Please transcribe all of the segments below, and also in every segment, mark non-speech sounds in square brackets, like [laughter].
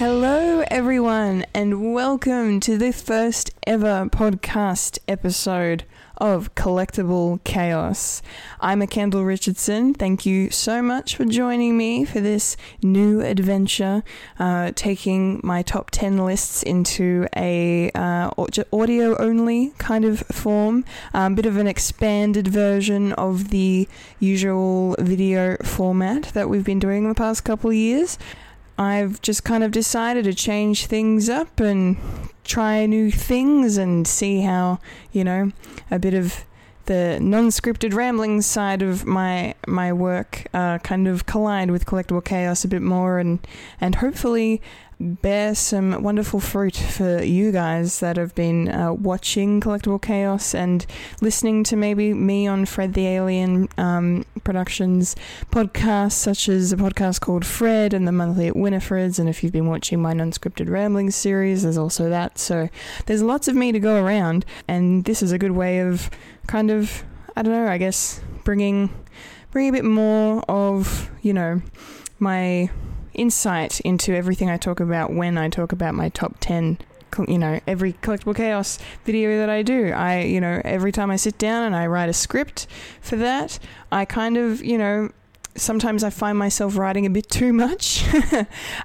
Hello, everyone, and welcome to the first ever podcast episode of Collectible Chaos. I'm a Kendall Richardson. Thank you so much for joining me for this new adventure, uh, taking my top 10 lists into a uh, audio only kind of form, a um, bit of an expanded version of the usual video format that we've been doing the past couple of years. I've just kind of decided to change things up and try new things and see how, you know, a bit of the non-scripted rambling side of my my work uh, kind of collide with collectible chaos a bit more and and hopefully bear some wonderful fruit for you guys that have been uh, watching Collectible Chaos and listening to maybe me on Fred the Alien um, Productions podcasts, such as a podcast called Fred and the Monthly at Winifred's. And if you've been watching my non-scripted rambling series, there's also that. So there's lots of me to go around, and this is a good way of kind of I don't know, I guess bringing bring a bit more of you know my insight into everything I talk about when I talk about my top 10 you know every collectible chaos video that I do. I you know every time I sit down and I write a script for that I kind of you know sometimes I find myself writing a bit too much. [laughs]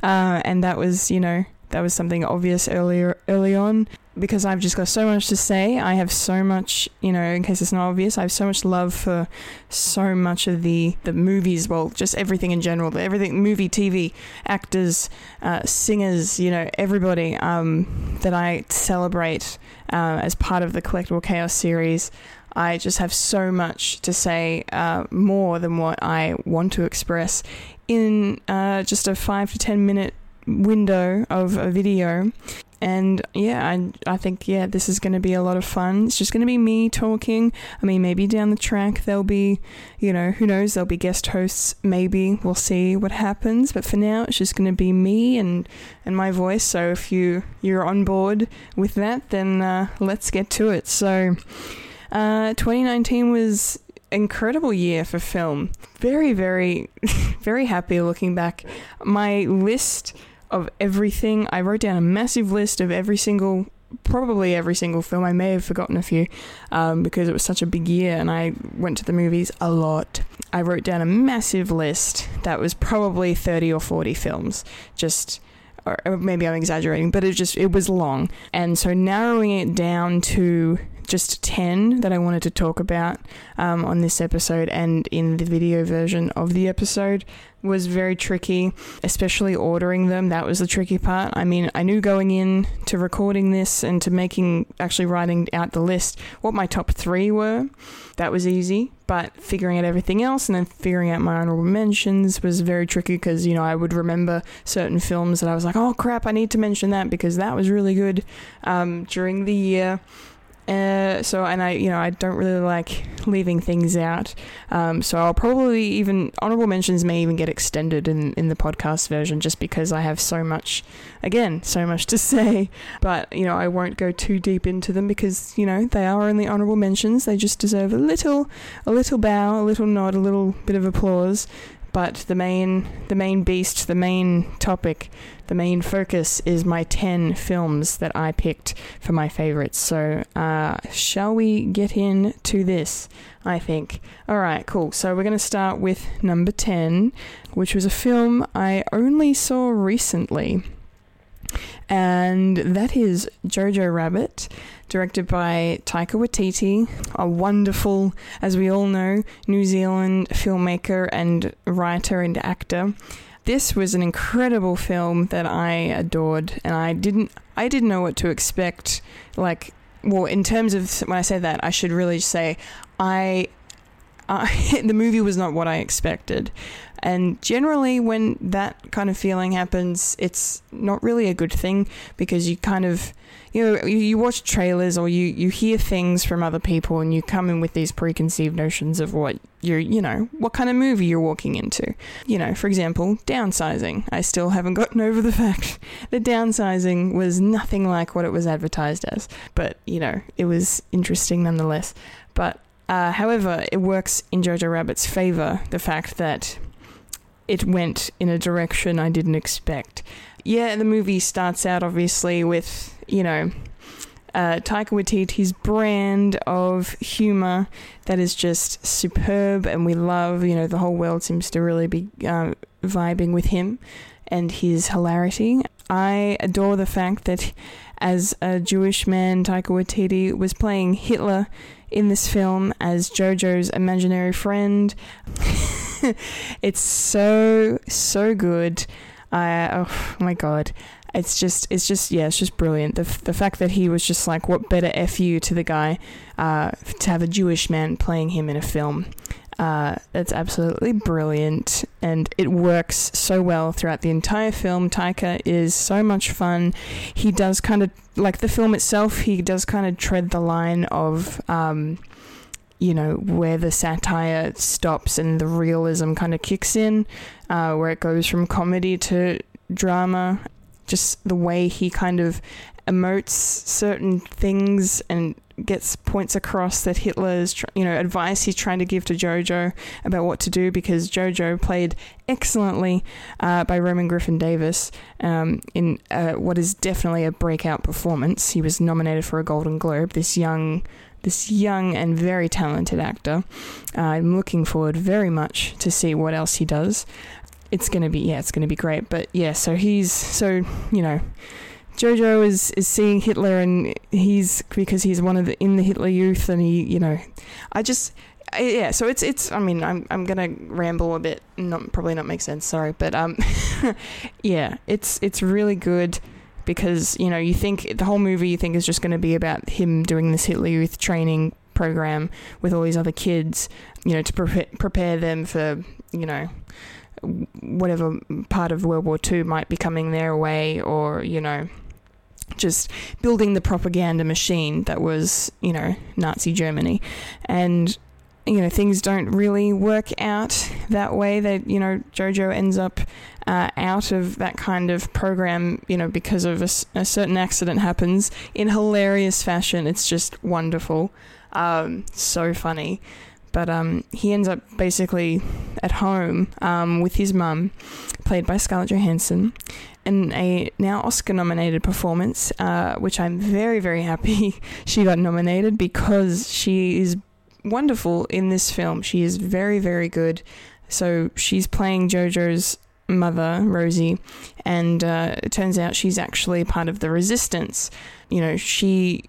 Uh, and that was you know that was something obvious earlier early on because I've just got so much to say. I have so much, you know, in case it's not obvious, I have so much love for so much of the the movies. Well, just everything in general, everything, movie, TV, actors, uh, singers, you know, everybody um, that I celebrate uh, as part of the Collectible Chaos series. I just have so much to say, uh, more than what I want to express in uh, just a five to ten minute window of a video. And yeah, I, I think, yeah, this is going to be a lot of fun. It's just going to be me talking. I mean, maybe down the track there'll be, you know, who knows, there'll be guest hosts. Maybe we'll see what happens. But for now, it's just going to be me and, and my voice. So if you, you're on board with that, then uh, let's get to it. So uh, 2019 was incredible year for film. Very, very, [laughs] very happy looking back. My list of everything. I wrote down a massive list of every single, probably every single film. I may have forgotten a few um, because it was such a big year and I went to the movies a lot. I wrote down a massive list that was probably 30 or 40 films. Just or maybe I'm exaggerating, but it just it was long. And so narrowing it down to just 10 that I wanted to talk about um, on this episode and in the video version of the episode was very tricky, especially ordering them. That was the tricky part. I mean, I knew going in to recording this and to making, actually writing out the list, what my top three were. That was easy, but figuring out everything else and then figuring out my honorable mentions was very tricky because, you know, I would remember certain films that I was like, oh crap, I need to mention that because that was really good um, during the year. Uh, so and I you know I don't really like leaving things out. Um, so I'll probably even honorable mentions may even get extended in in the podcast version just because I have so much again so much to [laughs] say. But you know I won't go too deep into them because you know they are only honorable mentions. They just deserve a little a little bow a little nod a little bit of applause but the main the main beast, the main topic, the main focus is my 10 films that I picked for my favorites. So, uh, shall we get into this? I think. All right, cool. So, we're going to start with number 10, which was a film I only saw recently. And that is Jojo Rabbit directed by Taika Waititi, a wonderful, as we all know, New Zealand filmmaker and writer and actor. This was an incredible film that I adored, and I didn't, I didn't know what to expect. Like, well, in terms of when I say that, I should really say I [laughs] the movie was not what I expected. And generally, when that kind of feeling happens, it's not really a good thing because you kind of, you know, you, watch trailers or you, you hear things from other people and you come in with these preconceived notions of what you're, you know, what kind of movie you're walking into. You know, for example, downsizing. I still haven't [laughs] gotten over the fact that downsizing was nothing like what it was advertised as. But, you know, it was interesting nonetheless. But uh, however, it works in Jojo Rabbit's favor the fact that it went in a direction I didn't expect. Yeah, the movie starts out obviously with, you know, uh, Taika Waititi's brand of humor that is just superb and we love. You know, the whole world seems to really be uh, vibing with him and his hilarity. I adore the fact that as a Jewish man, Taika Waititi was playing Hitler in this film as Jojo's imaginary friend. [laughs] [laughs] it's so, so good. I, oh my god. It's just it's just yeah it's just brilliant. The, the fact that he was just like what better fu to the guy uh, to have a jewish man playing him in a film. Uh, that's absolutely brilliant. And it works so well throughout the entire film. Taika is so much fun. He does kind of like the film itself he does kind of tread the line of um, you know where the satire stops and the realism kind of kicks in uh, where it goes from comedy to drama just the way he kind of emotes certain things and gets points across that Hitler's, is, you know, advice he's trying to give to Jojo about what to do because Jojo played excellently uh, by Roman Griffin Davis um, in uh, what is definitely a breakout performance. He was nominated for a Golden Globe. This young. This young and very talented actor. Uh, I'm looking forward very much to see what else he does it's gonna be yeah, it's gonna be great. But yeah, so he's so you know. Jojo is, is seeing Hitler and he's because he's one of the in the Hitler Youth and he you know I just yeah so it's it's I mean I'm I'm gonna ramble a bit not probably not make sense sorry but um [laughs] yeah it's it's really good because you know you think the whole movie you think is just going to be about him doing this Hitler Youth training program with all these other kids you know to prepare prepare them for you know whatever part of World War II might be coming their way, or, you know, just building the propaganda machine that was, you know, Nazi Germany. And, you know, things don't really work out that way. That, you know, Jojo ends up uh, out of that kind of program, you know, because of a, a, certain accident happens in hilarious fashion. It's just wonderful. Um, so funny. But um, he ends up basically at home um, with his mum, played by Scarlett Johansson, in a now Oscar nominated performance, uh, which I'm very, very happy [laughs] she got nominated because she is wonderful in this film. She is very, very good. So she's playing JoJo's mother, Rosie, and uh, it turns out she's actually part of the resistance. You know, she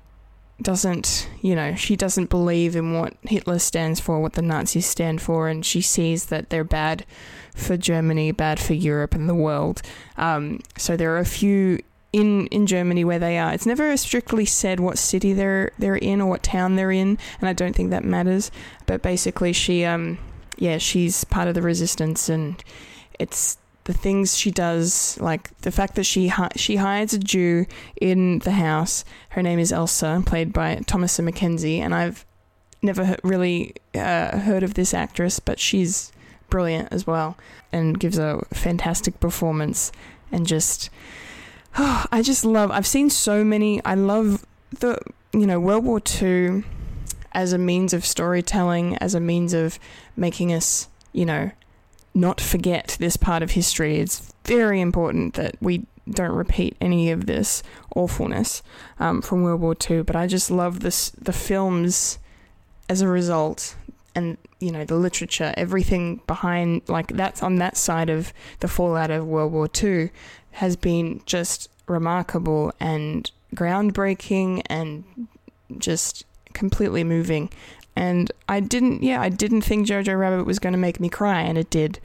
doesn't, you know, she doesn't believe in what Hitler stands for, what the Nazis stand for, and she sees that they're bad for Germany, bad for Europe and the world. Um, so there are a few in in Germany where they are. It's never strictly said what city they're they're in or what town they're in, and I don't think that matters. But basically, she um yeah she's part of the resistance, and it's the things she does, like the fact that she she hides a Jew in the house. Her name is Elsa, played by Thomasin McKenzie, and I've never really uh, heard of this actress, but she's brilliant as well and gives a fantastic performance. And just, oh, [sighs] I just love. I've seen so many. I love the you know World War Two as a means of storytelling, as a means of making us you know not forget this part of history. It's very important that we don't repeat any of this awfulness um, from World War II. But I just love this the films as a result, and you know the literature, everything behind like that's on that side of the fallout of World War II has been just remarkable and groundbreaking and just completely moving and I didn't, yeah, I didn't think Jojo Rabbit was going to make me cry, and it did.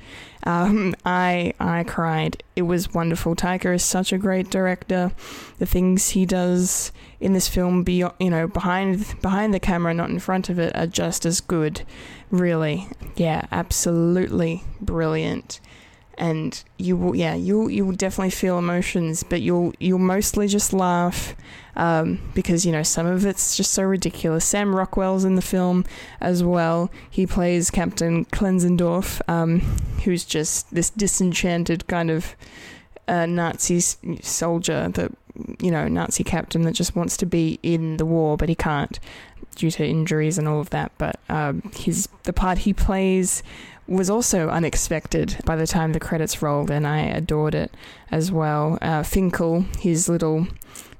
Um, I I cried. It was wonderful. Taika is such a great director. The things he does in this film, beyond, you know, behind behind the camera, not in front of it, are just as good. Really, yeah, absolutely brilliant and you will yeah you'll you will definitely feel emotions but you'll you'll mostly just laugh um, because you know some of it's just so ridiculous. Sam rockwell's in the film as well. He plays captain klenzendorf um, who's just this disenchanted kind of uh, nazi soldier that you know nazi captain that just wants to be in the war but he can't due to injuries and all of that. But um, his the part he plays was also unexpected by the time the credits rolled, and I adored it as well. Uh, Finkel, his little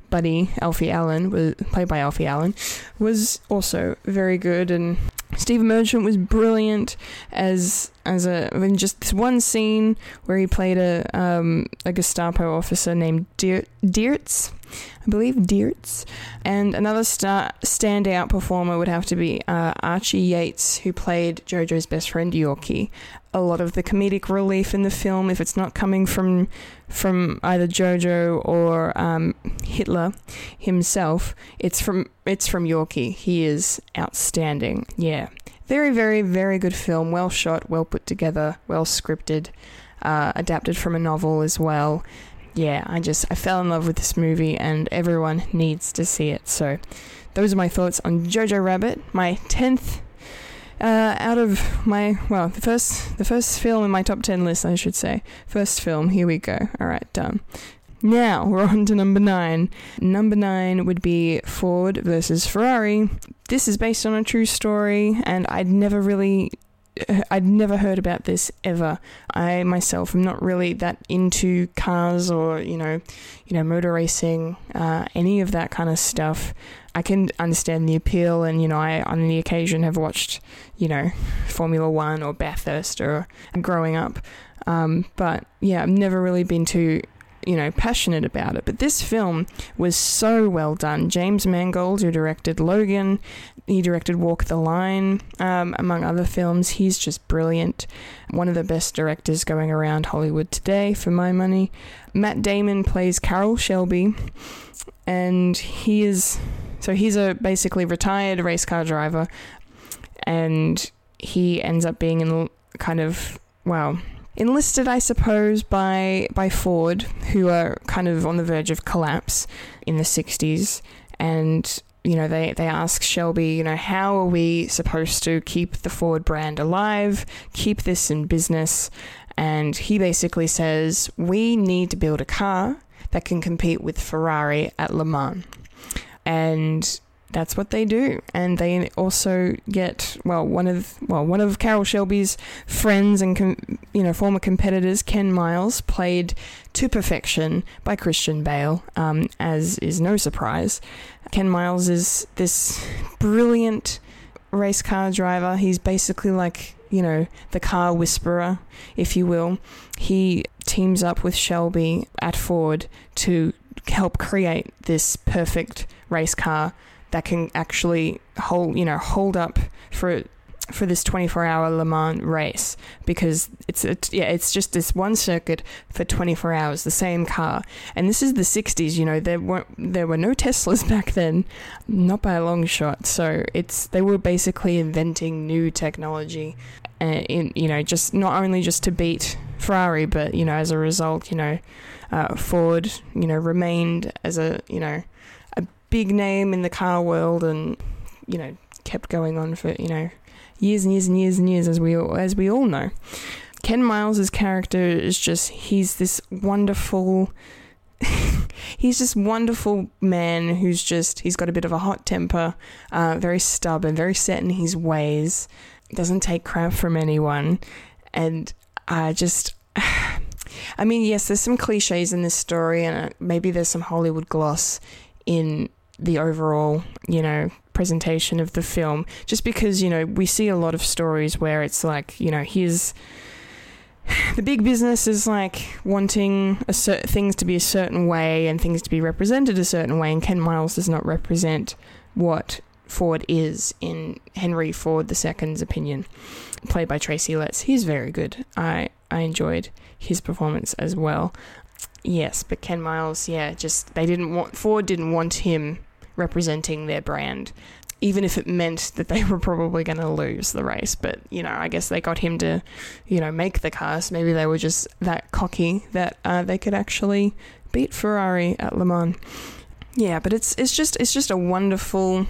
buddy Alfie Allen, was played by Alfie Allen, was also very good, and Stephen Merchant was brilliant as as a in just this one scene where he played a um, a Gestapo officer named Dier- I believe Deertz, and another star standout performer would have to be uh, Archie Yates, who played Jojo's best friend Yorkie. A lot of the comedic relief in the film, if it's not coming from from either Jojo or um, Hitler himself, it's from it's from Yorkie. He is outstanding. Yeah, very very very good film. Well shot, well put together, well scripted, uh, adapted from a novel as well yeah, I just I fell in love with this movie and everyone needs to see it. So those are my thoughts on Jojo Rabbit, my 10th uh, out of my well, the first the first film in my top 10 list, I should say. First film, here we go. All right, done. Now we're on to number nine. Number nine would be Ford versus Ferrari. This is based on a true story, and I'd never really I'd never heard about this ever. I myself am not really that into cars or you know, you know, motor racing, uh, any of that kind of stuff. I can understand the appeal, and you know, I on the occasion have watched, you know, Formula One or Bathurst or growing up. Um, but yeah, I've never really been too you know, passionate about it. But this film was so well done. James Mangold, who directed Logan, he directed Walk the Line, um, among other films. He's just brilliant. One of the best directors going around Hollywood today, for my money. Matt Damon plays Carroll Shelby, and he is so he's a basically retired race car driver, and he ends up being in kind of well enlisted, I suppose, by by Ford, who are kind of on the verge of collapse in the '60s, and you know they they ask Shelby, you know, how are we supposed to keep the Ford brand alive, keep this in business? And he basically says we need to build a car that can compete with Ferrari at Le Mans, and that's what they do. And they also get well one of well one of Carroll Shelby's friends and com- you know former competitors, Ken Miles, played to perfection by Christian Bale, um, as is no surprise. Ken Miles is this brilliant race car driver. He's basically like you know the car whisperer, if you will. He teams up with Shelby at Ford to help create this perfect race car that can actually hold you know hold up for for this 24 hour Le Mans race because it's a, yeah it's just this one circuit for 24 hours the same car. And this is the 60s you know there weren't there were no Teslas [laughs] back then not by a long shot. So it's they were basically inventing new technology and uh, in you know just not only just to beat Ferrari but you know as a result you know uh, Ford you know remained as a you know big name in the car world and you know kept going on for you know years and years and years and years as we all, as we all know. Ken Miles's character is just he's this wonderful [laughs] he's this wonderful man who's just he's got a bit of a hot temper, uh, very stubborn, very set in his ways, doesn't take crap from anyone, and I just. [sighs] I mean, yes, there's some cliches in this story, and uh, maybe there's some Hollywood gloss in the overall, you know, presentation of the film. Just because, you know, we see a lot of stories where it's like, you know, here's [sighs] the big business is like wanting cer- things to be a certain way and things to be represented a certain way, and Ken Miles does not represent what Ford is in Henry Ford II's opinion, played by Tracy Letts. He's very good. I I enjoyed his performance as well. Yes, but Ken Miles, yeah, just they didn't want Ford didn't want him representing their brand, even if it meant that they [laughs] were probably going to lose the race. But, you know, I guess they got him to, you know, make the cars. Maybe they were just that cocky that uh, they could actually beat Ferrari at Le Mans. Yeah, but it's it's just it's just a wonderful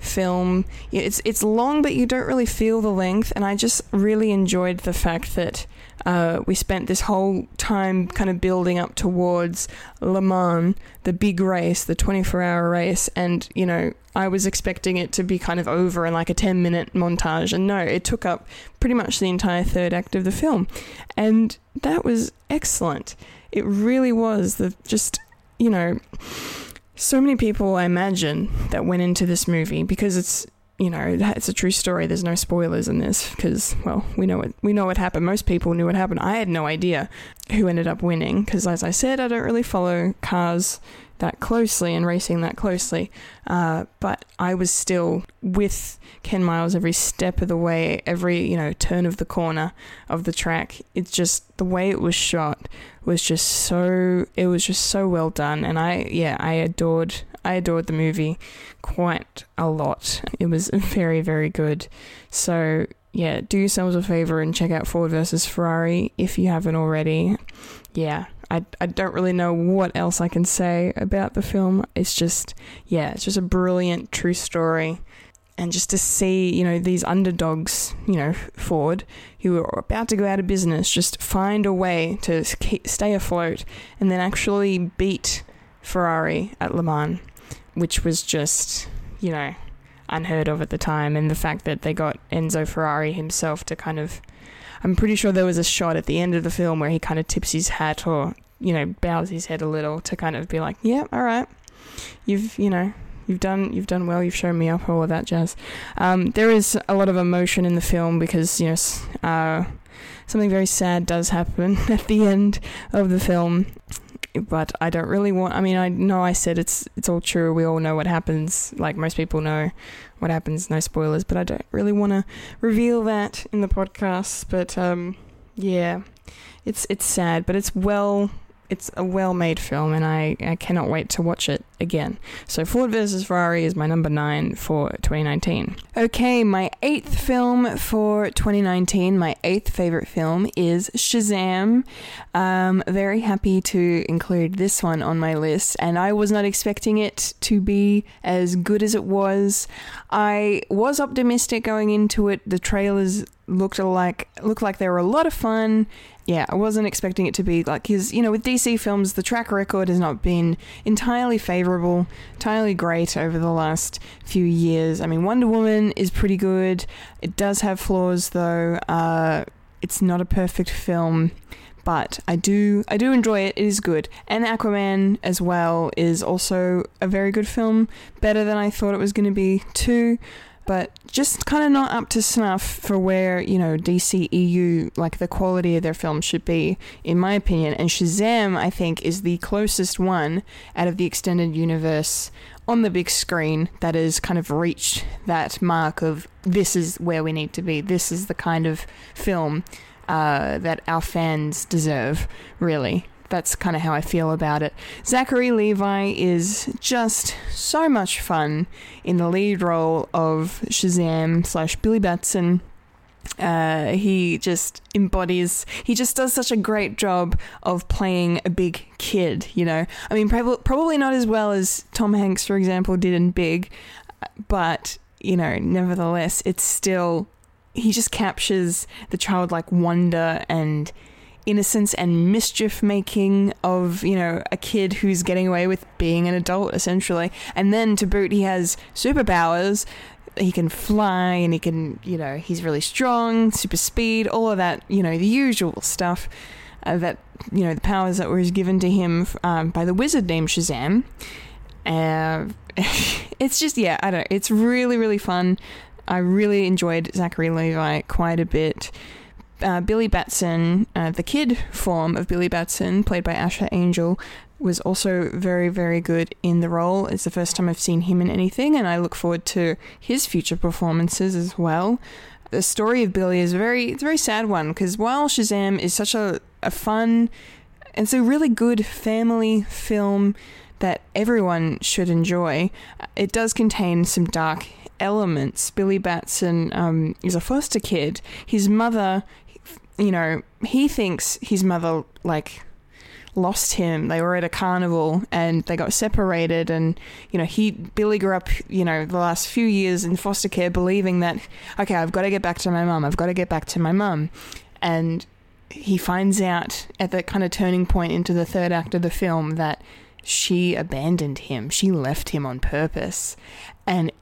film. It's it's long, but you don't really feel the length. And I just really enjoyed the fact that uh, we spent this whole time kind of building up towards Le Mans, the big race, the 24 hour race, and you know, I was expecting it to be kind of over in like a 10 minute montage, and no, it took up pretty much the entire third act of the film, and that was excellent. It really was the just, you know, so many people I imagine that went into this movie because it's you know, it's a true story. There's no spoilers in this because, well, we know what we know what happened. Most people knew what happened. I had no idea who ended up winning because, as I said, I don't really follow cars that closely and racing that closely. Uh, but I was still with Ken Miles every step of the way, every you know turn of the corner of the track. It's just the way it was shot was just so. It was just so well done, and I yeah I adored I adored the movie quite a lot. It was [laughs] very, very good. So, yeah, do yourselves a favor and check out Ford versus Ferrari if you haven't already. Yeah, I, I don't really know what else I can say about the film. It's just, yeah, it's just a brilliant true story. And just to see, you know, these underdogs, you know, Ford, who are about to go out of business, just find a way to stay afloat and then actually beat Ferrari at Le Mans which was just, you know, unheard of at the time. And the fact that they got Enzo Ferrari himself to kind of. I'm pretty sure there was a shot at the end of the film where he kind of tips his hat or, you know, bows his head a little to kind of be like, yeah, all right. You've, you know, you've done you've done well. You've shown me up all of that jazz. Um, there is a lot of emotion in the film because you know uh, something very sad does happen [laughs] at the end of the film, but I don't really want. I mean, I know I said it's it's all true. We all know what happens. Like most people know what happens. No spoilers, but I don't really want to reveal that in the podcast. But um, yeah, it's it's sad, but it's well it's a well made film and I, I cannot wait to watch it again. So Ford vs. Ferrari is my number nine for 2019. Okay, my eighth film for 2019, my eighth favorite film is Shazam. Um, very happy to include this one on my list, and I was not expecting it to be as good as it was. I was optimistic going into it. The trailers looked like looked like they were a lot of fun yeah, I wasn't expecting it to be like because you know with DC films the track record has not been entirely favorable, entirely great over the last few years. I mean, Wonder Woman is pretty good. It does have flaws though. Uh, it's not a perfect film, but I do I do enjoy it. It is good. And Aquaman as well is also a very good film, better than I thought it was going to be too but just kind of not up to snuff for where, you know, DCEU, like the quality of their films should be, in my opinion. And Shazam, I think, is the closest one out of the extended universe on the big screen that has kind of reached that mark of this is where we need to be. This is the kind of film uh, that our fans deserve, really that's kind of how I feel about it. Zachary Levi is just so much fun in the lead role of Shazam slash Billy Batson. Uh, he just embodies, he just does such a great job of playing a big kid, you know. I mean, prob- probably not as well as Tom Hanks, for example, did in Big, but, you know, nevertheless, it's still, he just captures the childlike wonder and innocence and mischief making of, you know, a kid who's getting away with being an adult, essentially. And then to boot, he has superpowers. He can fly and he can, you know, he's really strong, super speed, all of that, you know, the usual stuff uh, that, you know, the powers that were given to him um, by the wizard named Shazam. Uh, [laughs] it's just, yeah, I don't know. It's really, really fun. I really enjoyed Zachary Levi quite a bit uh, Billy Batson, uh, the kid form of Billy Batson, played by Asher Angel, was also very, very good in the role. It's the first time I've seen him in anything, and I look forward to his future performances as well. The story of Billy is a very, it's a very sad one because while Shazam is such a, a fun and a really good family film that everyone should enjoy, it does contain some dark elements. Billy Batson um, is a foster kid. His mother you know, he thinks his mother like lost him. They were at a carnival and they got separated and you know, he Billy grew up, you know, the last few years in foster care believing that okay, I've got to get back to my mum. I've got to get back to my mum. And he finds out at that kind of turning point into the third act of the film that she abandoned him. She left him on purpose. And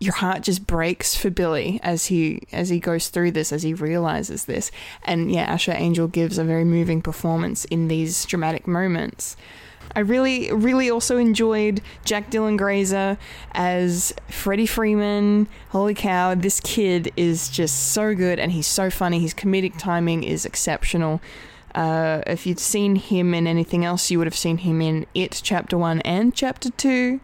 your heart just breaks for Billy as he as he goes through this as he realizes this. And yeah, Asher Angel gives a very moving performance in these dramatic moments. I really, really also enjoyed Jack Dylan Grazer as Freddie Freeman. Holy cow, this kid is just so good and he's so funny. His comedic timing is exceptional. Uh, if you'd seen him in anything else, you would have seen him in It Chapter 1 and Chapter 2.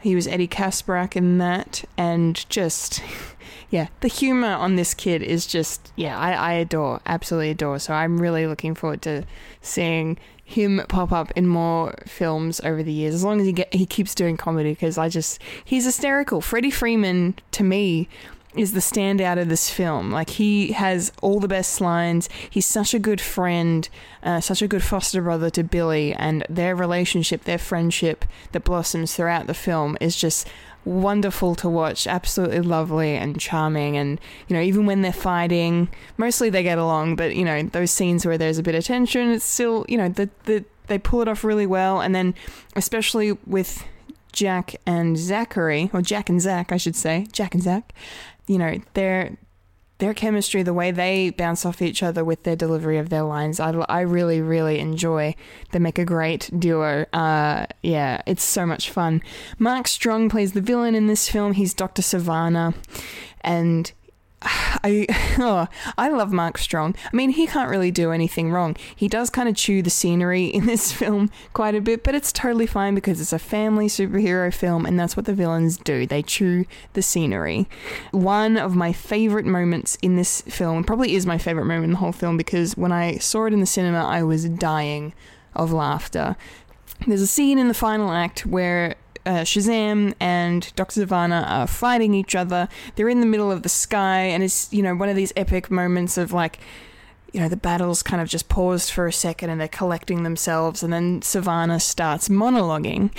He was Eddie Kaspbrak in that, and just, [laughs] yeah, the humor on this kid is just, yeah, I, I adore, absolutely adore. So I'm really looking forward to seeing him pop up in more films over the years, as long as he get he keeps doing comedy. Because I just, he's hysterical. Freddie Freeman, to me, is the standout of this film. Like he has all the best lines. He's such a good friend, uh, such a good foster brother to Billy, and their relationship, their friendship that blossoms throughout the film is just wonderful to watch. Absolutely lovely and charming. And you know, even when they're fighting, mostly they get along. But you know, those scenes where there's a bit of tension, it's still you know the the they pull it off really well. And then especially with Jack and Zachary, or Jack and Zach, I should say, Jack and Zach you know, their their chemistry, the way they bounce off each other with their delivery of their lines, I, I really, really enjoy. They make a great duo. Uh, yeah, it's so much fun. Mark Strong plays the villain in this film. He's Dr. Sivana, and [sighs] I [sighs] oh, I love Mark Strong. I mean, he can't really do anything wrong. He does kind of chew the scenery in [laughs] this film quite a bit, but it's totally fine because it's a family superhero film and that's what the villains do. They chew the scenery. One of my favorite moments in this film, probably is my favorite moment in the whole film because when I saw it in the cinema, I was dying of laughter. There's a scene in the final act where uh, Shazam and Dr. Sivana are fighting each other. They're in the middle of the sky, and it's, you know, one of these epic moments of like, you know, the battle's kind of just paused for a second and they're collecting themselves, and then Sivana starts monologuing.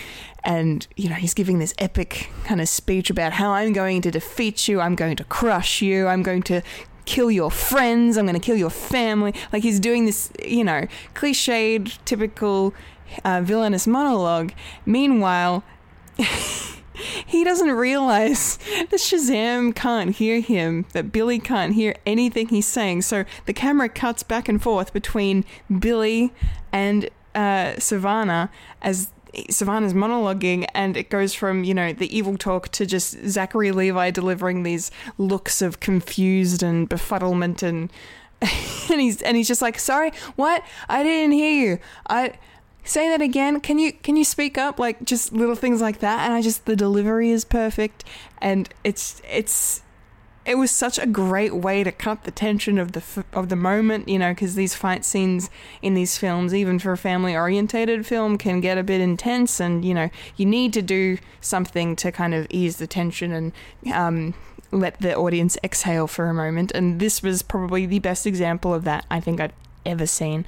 And, you know, he's giving this epic kind of speech about how I'm going to defeat you, I'm going to crush you, I'm going to kill your friends, I'm going to kill your family. Like he's doing this, you know, cliched, typical uh, villainous monologue. Meanwhile, [laughs] he doesn't realize [laughs] that Shazam can't hear him, that Billy can't hear anything he's saying. So the camera cuts back and forth between Billy and uh, Sivana as Sivana's monologuing, and it goes from, you know, the evil talk to just Zachary Levi delivering these looks of confused and befuddlement and. [laughs] and he's and he's just like, sorry, what? I didn't hear you. I say that again. Can you can you speak up? Like just little things like that. And i just the delivery is perfect. And it's it's it was such a great way to cut the tension of the of the moment you know because these fight scenes in these films even for a family orientated film can get a bit intense. And you know you need to do something to kind of ease the tension and um, let the audience exhale for a moment. And this was probably the best example of that i think i've ever seen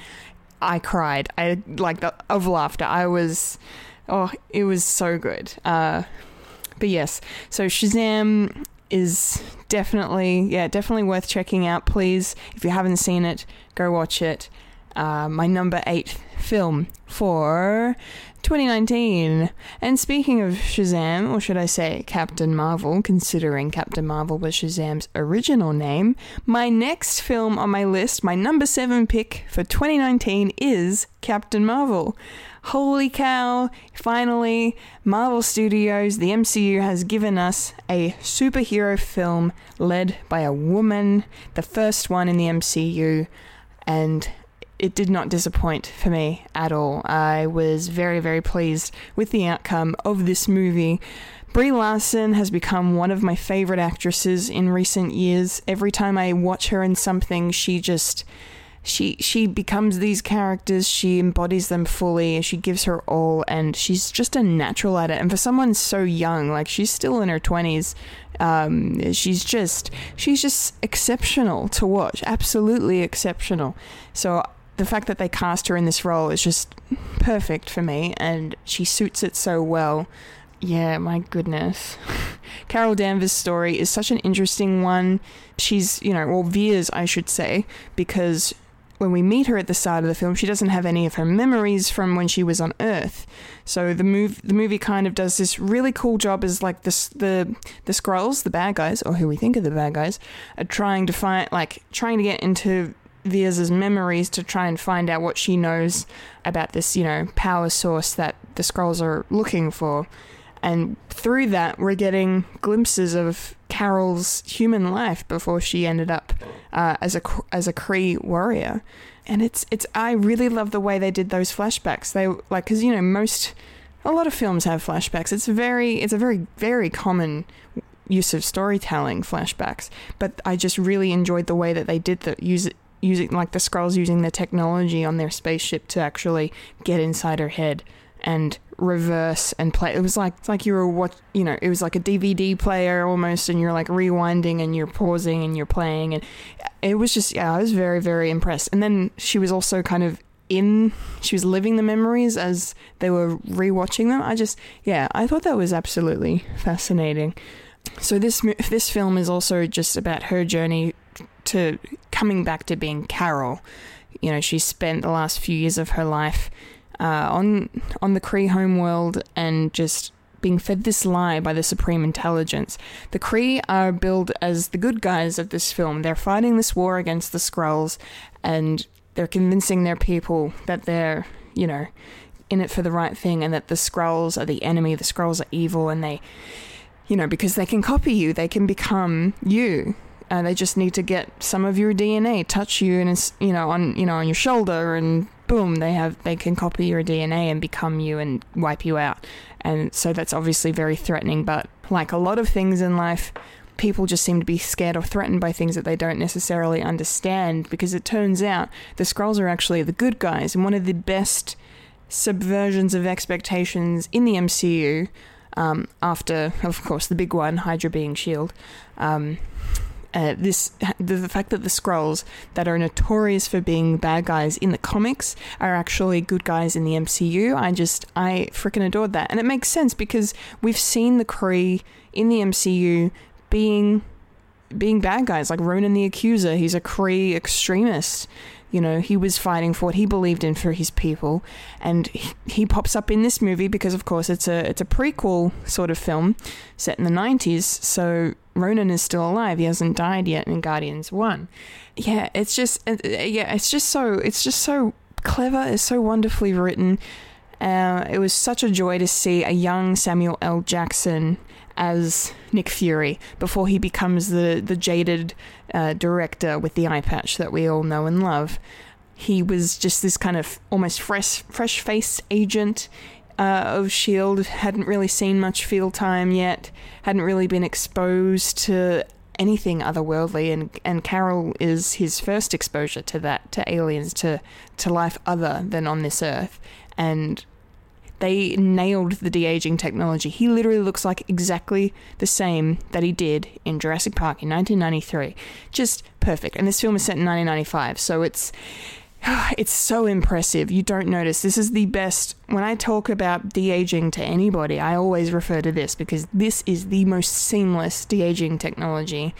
I cried. I like the, of laughter. I was, oh, it was so good. Uh, but yes, so Shazam is definitely, yeah, definitely worth checking out. Please, if you haven't seen it, go watch it. Uh, my number eight film for 2019. And speaking of Shazam, or should I say Captain Marvel, considering Captain Marvel was Shazam's original name, my next film on my list, my number seven pick for 2019 is Captain Marvel. Holy cow, finally, Marvel Studios, the MCU, has given us a superhero film led by a woman, the first one in the MCU, and it did not disappoint for me at all. I was very, very pleased with the outcome of this movie. Brie Larson has become one of my favorite actresses in recent years. Every time I watch her in something, she just she she becomes these characters she embodies them fully she gives her all and she's just a natural at it and for someone so young like she's still in her 20s um, she's just she's just exceptional to watch absolutely exceptional so the fact that they cast her in this role is just perfect for me, and she suits it so well. Yeah, my goodness. [laughs] Carol Danvers' story is such an interesting one. She's, you know, or Vers, I should say, because when we meet her at the start of the film, she doesn't have any of her memories from when she was on Earth. So the move the movie kind of does this really cool job as like this the the Skrulls, the bad guys, or who we think are the bad guys, are trying to find like trying to get into Vers' memories to try and find out what she knows about this, you know, power source that the Skrulls are looking for. And through that, we're getting glimpses of Carol's human life before she ended up uh, as a as a Kree warrior. And it's it's I really love the way they did those flashbacks. They like because you know most a lot of films have flashbacks. It's very it's a very very common use of storytelling flashbacks. But I just really enjoyed the way that they did the use using like the Skrulls using the technology on their spaceship to actually get inside her head and reverse and play. It was like it's like you were what you know. It was like a DVD player almost, and you're like rewinding and you're pausing and you're playing, and it was just yeah. I was very very impressed. And then she was also kind of in. She was living the memories as they were rewatching them. I just yeah. I thought that was absolutely fascinating. So this this film is also just about her journey to coming back to being Carol. You know, she spent the last few years of her life uh, on on the Kree homeworld and just being fed this lie by the Supreme Intelligence. The Kree are billed as the good guys of this film. They're fighting this war against the Skrulls, and they're convincing their people that they're, you know, in it for the right thing, and that the Skrulls are the enemy. The Skrulls are evil, and they, you know, because they can copy you, they can become you. Uh, they just need to get some of your DNA, touch you, and you know, on you know, on your shoulder, and boom, they have they can copy your DNA and become you and wipe you out. And so that's obviously very threatening. But like a lot of things in life, people just seem to be scared or threatened by things that they don't necessarily understand. Because it turns out the Skrulls are actually the good guys, and one of the best subversions of expectations in the MCU. Um, after, of course, the big one, Hydra being Shield. Um, uh, this the, the, fact that the Skrulls that are notorious for being bad guys in the comics are actually good guys in the MCU. I just I freaking adored that, and it makes sense because we've seen the Kree in the MCU being being bad guys like Ronan the Accuser. He's a Kree extremist. You know, he was fighting for what he believed in for his people, and he, he pops up in this movie because, of course, it's a it's a prequel sort of film set in the '90s. So Ronan is still alive. He hasn't died yet in Guardians One. Yeah, it's just uh, yeah, it's just so it's just so clever. It's so wonderfully written. Uh, it was such a joy to see a young Samuel L. Jackson as Nick Fury before he becomes the the jaded uh, director with the eye patch that we all know and love. He was just this kind of almost fresh fresh faced agent uh, of Shield. Hadn't really seen much field time yet. Hadn't really been exposed to anything otherworldly, and and Carol is his first exposure to that, to aliens, to to life other than on this earth, and they nailed the de aging technology. He literally looks like exactly the same that he did in Jurassic Park in 1993. Just perfect. And this film is set in 1995, so it's [sighs] it's so impressive. You don't notice. This is the best. When I talk about de aging to anybody, I always refer to this because this is the most seamless de aging technology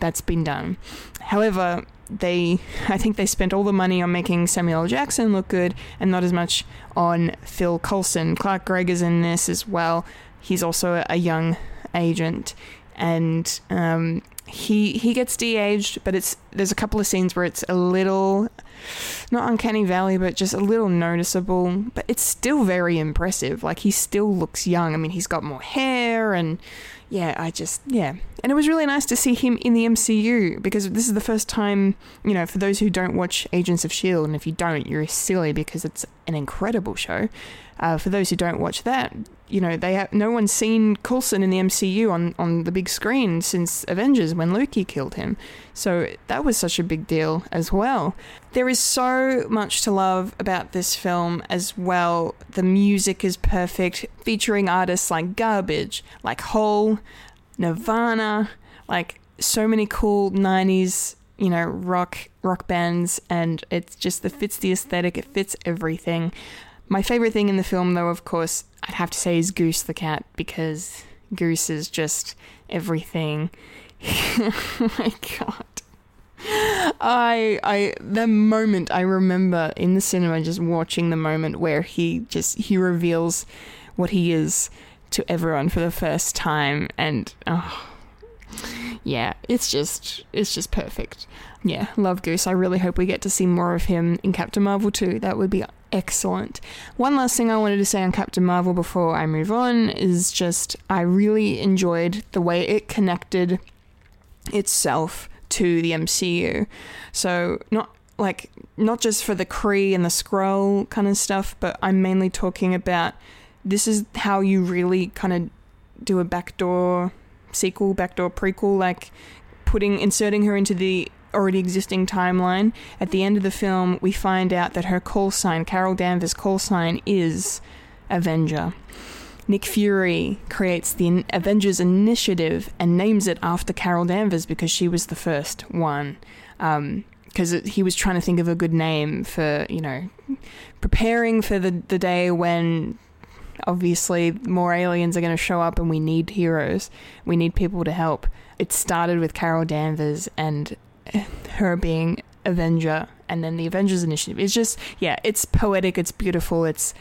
that's been done. However, they I think they spent all the money on making Samuel L. Jackson look good and not as much on Phil Coulson. Clark Gregg is in this as well. He's also a young agent and um, he he gets de-aged, but it's there's a couple of scenes where it's a little not uncanny valley, but just a little noticeable. But it's still very impressive. Like he still looks young. I mean, he's got more hair and yeah, I just yeah. And it was really nice to see him in the MCU because this is the first time, you know, for those who don't watch Agents of Shield, and if you don't, you're silly because it's an incredible show. Uh, for those who don't watch that, you know, they have no one's seen Coulson in the MCU on, on the big screen since Avengers when Loki killed him. So that was such a big deal as well. There is so much to love about this film as well. The music is perfect, featuring artists like Garbage, like Hole, Nirvana, like so many cool 90s you know rock rock bands and it's just it fits the aesthetic it fits everything my favorite thing in the film, though, of course, I'd have to say is Goose the cat because Goose is just everything. [laughs] oh my god. I I the moment I remember in the cinema just watching the moment where he just he reveals what he is to everyone for the first time and oh, yeah, it's just it's just perfect. Yeah, love Goose. I really hope we get to see more of him in Captain Marvel too. That would be excellent. One last thing I wanted to say on Captain Marvel before I move on is just I really enjoyed the way it connected itself to the MCU. So not like not just for the Kree and the Skrull kind of stuff, but I'm mainly talking about this is how you really kind of do a backdoor sequel, backdoor prequel, like putting inserting her into the already existing timeline. At the end of the film, we find out that her call sign, Carol Danvers' call sign, is Avenger. Nick Fury creates the Avengers Initiative and names it after Carol Danvers because she was the first one. Because um, he was trying to think of a good name for, you know, preparing for the, the day when obviously more aliens are going to show up and we need heroes. We need people to help. It started with Carol Danvers and her being Avenger and then the Avengers Initiative. It's just, yeah, it's poetic, it's beautiful, it's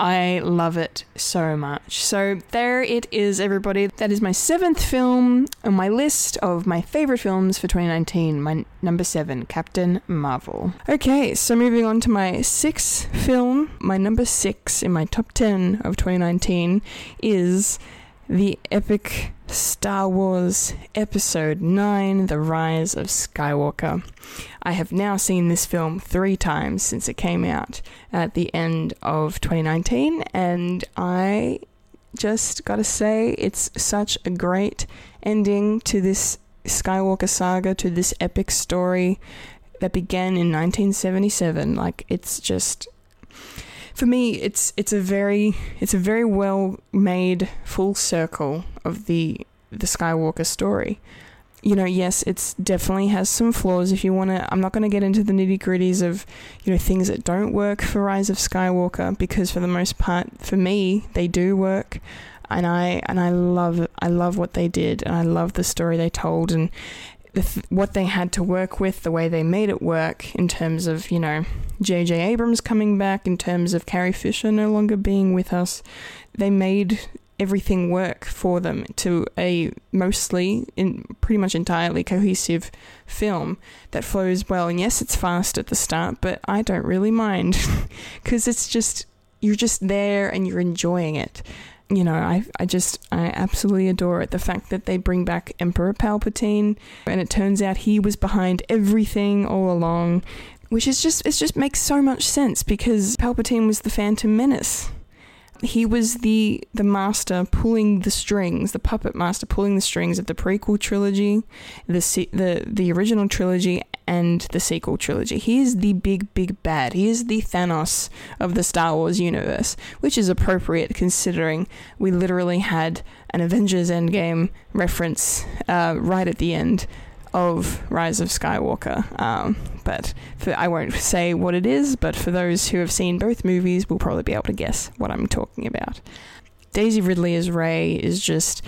I love it so much. So there it is, everybody. That is my seventh film on my list of my favorite films for 2019. My number seven, Captain Marvel. Okay, so moving on to my sixth film. My number six in my top 10 of 2019 is the epic Star Wars Episode 9 The Rise of Skywalker. I have now seen this film three times since it came out at the end of 2019, and I just gotta say, it's such a great ending to this Skywalker saga, to this epic story that began in 1977. Like, it's just for me it's it's a very it's a very well made full circle of the the Skywalker story. You know, yes, it's definitely has some flaws. If you want to, I'm not going to get into the nitty gritties of, you know, things that don't work for Rise of Skywalker because for the most part, for me, they do work, and I and I love I love what they did, and I love the story they told, and th- what they had to work with, the way they made it work in terms of, you know, J.J. Abrams coming back, in terms of Carrie Fisher no longer being with us. They made everything work for them to a mostly, in pretty much entirely cohesive film that flows well. And yes, it's fast at the start, but I don't really mind [laughs] because it's just, you're just there and you're enjoying it you know, I I just I absolutely adore it. The fact that they bring back Emperor Palpatine, and it turns out he was behind everything all along, which is just it just makes so much sense because Palpatine was the Phantom Menace he was the the master pulling the strings, the puppet master pulling the strings of the prequel trilogy, the the the original trilogy, and the sequel trilogy. He is the big big bad. He is the Thanos of the Star Wars universe, which is appropriate considering we literally had an Avengers Endgame reference uh, right at the end of Rise of Skywalker. Um, but for, I won't say what it is, but for those who have seen both movies, we'll probably be able to guess what I'm talking about. Daisy Ridley as Rey is just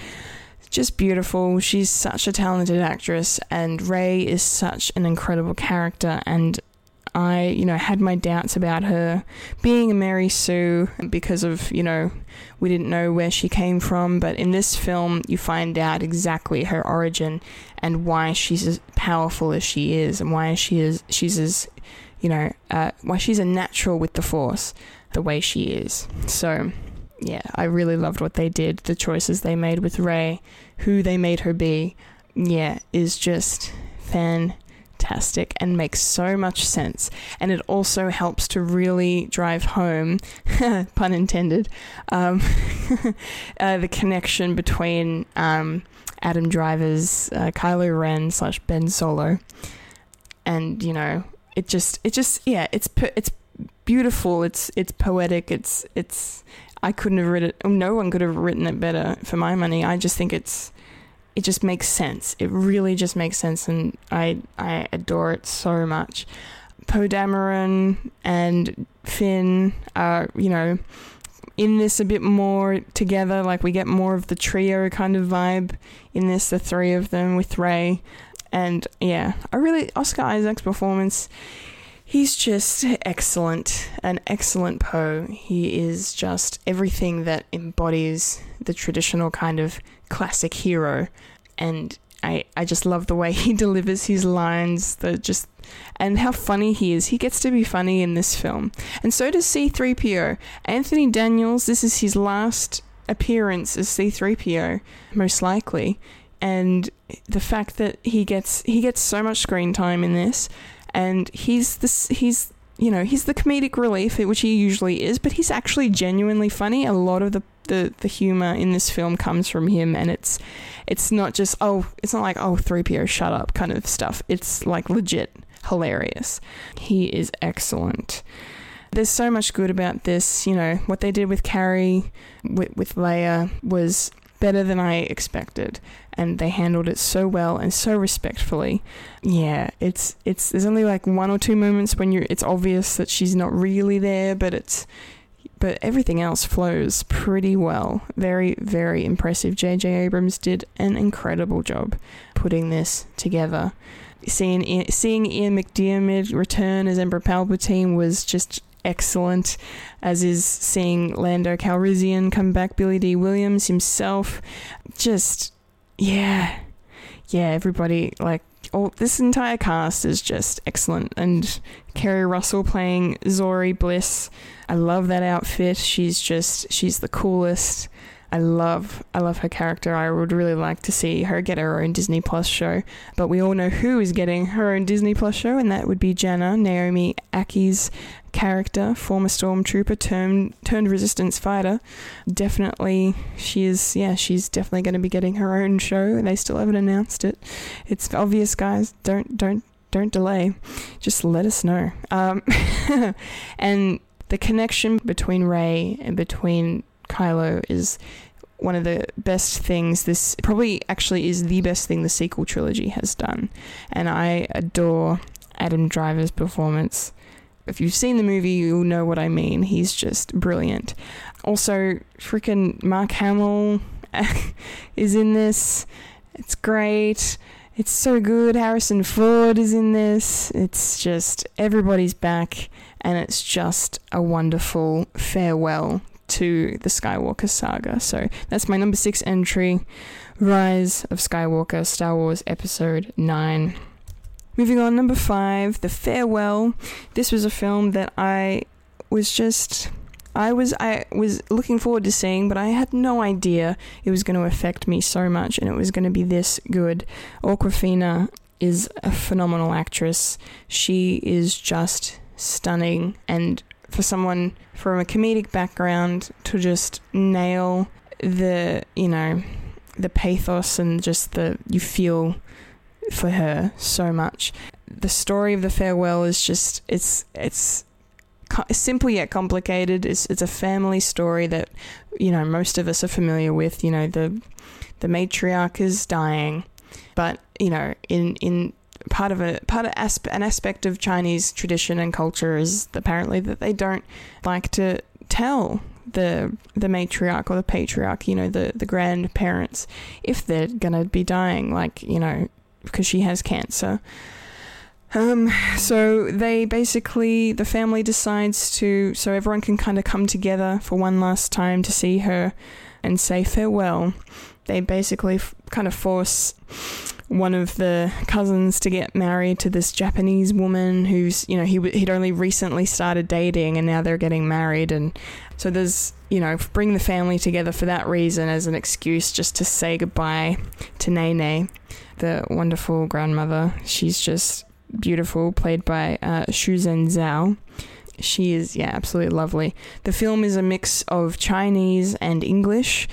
just beautiful. She's such a talented actress, and Rey is such an incredible character. And I, you know, had my doubts about her being a Mary Sue because of, you know, we didn't know where she came from. But in this film, you find out exactly her origin and why she's as powerful as she is, and why she is she's as, you know, uh, why she's a natural with the Force, the way she is. So, yeah, I really loved what they did. The choices they made with Rey, who they made her be, yeah, is just fan fantastic and makes so much sense. And it also helps to really drive home, [laughs] pun intended, um, [laughs] uh, the connection between um, Adam Driver's uh, Kylo Ren slash Ben Solo. And, you know, it just, it just, yeah, it's, it's beautiful. It's, it's poetic. It's, it's, I couldn't have written it, no one could have written it better for my money. I just think it's, it just makes sense. It really just makes sense, and I I adore it so much. Poe Dameron and Finn are you know in this a bit more together. Like we get more of the trio kind of vibe in this, the three of them with Rey, And yeah, I really Oscar Isaac's performance. He's just excellent, an excellent Poe. He is just everything that embodies the traditional kind of classic hero, and I I just love the way [laughs] he delivers his lines. The just and how funny he is. He gets to be funny in this film, and so does C3PO. Anthony Daniels. This is his last appearance as C3PO, most likely. And the fact that he gets he gets so much screen time in this, and he's this he's you know he's the comedic relief, which he usually is, but he's actually genuinely funny. A lot of the the, the humor in this film comes from him, and it's it's not just oh it's not like oh 3PO shut up kind of stuff. It's like legit hilarious. He is excellent. There's so much good about this. You know, what they did with Carrie, with, with Leia, was better than I expected, and they handled it so well and so respectfully. Yeah, it's it's there's only like one or two moments when you it's obvious that she's not really there, but it's but everything else flows pretty well. Very very impressive. J.J. Abrams did an incredible job putting this together. Seeing seeing Ian McDiarmid return as Emperor Palpatine was just excellent, as is seeing Lando Calrissian come back, Billy Dee Williams himself. Just, yeah. Yeah, everybody, like, all this entire cast is just excellent. And Keri Russell playing Zorii Bliss. I love that outfit. She's just, she's the coolest. I love I love her character. I would really like to see her get her own Disney Plus show. But we all know who is getting her own Disney Plus show, and that would be Jannah, Naomi Ackie's character, former stormtrooper turned turned resistance fighter. Definitely she is yeah, she's definitely gonna be getting her own show. They still haven't announced it. It's obvious guys, don't don't don't delay. Just let us know. Um, [laughs] and the connection between Rey and between Kylo is one of the best things this probably actually is the best thing the sequel trilogy has done. And i adore adam driver's performance. If you've seen the movie you'll know what i mean. He's just brilliant. Also freaking mark hamill [laughs] is in this. It's great. It's so good. Harrison ford is in this. It's just everybody's back and it's just a wonderful farewell to the Skywalker saga. So that's my number six entry Rise of Skywalker, Star Wars Episode 9. Moving on, number five, The Farewell. This was a film that I was just. I was I was looking forward to seeing, but I had no idea it was going to affect me so much, and it was going to be this good. Awkwafina is a phenomenal actress. She is just stunning, and for someone from a comedic background to just nail the, you know, the pathos and just the you feel for her so much. The story of the farewell is just it's it's simple yet complicated. It's it's a family story that you know most of us are familiar with. You know the the matriarch is dying, but you know in in part of a part of asp- an aspect of Chinese tradition and culture is apparently that they don't like to tell the the matriarch or the patriarch, you know, the the grandparents, if they're gonna be dying, like you know, because she has cancer. Um, so they basically the family decides to so everyone can kind of come together for one last time to see her and say farewell. They basically f- kind of force one of the cousins to get married to this Japanese woman who's, you know, he he'd only recently started dating and now they're getting married and so there's, you know, bring the family together for that reason as an excuse just to say goodbye to Nene, the wonderful grandmother. She's just beautiful, played by uh, Shuzhen Zhao. She is, yeah, absolutely lovely. The film is a mix of Chinese and English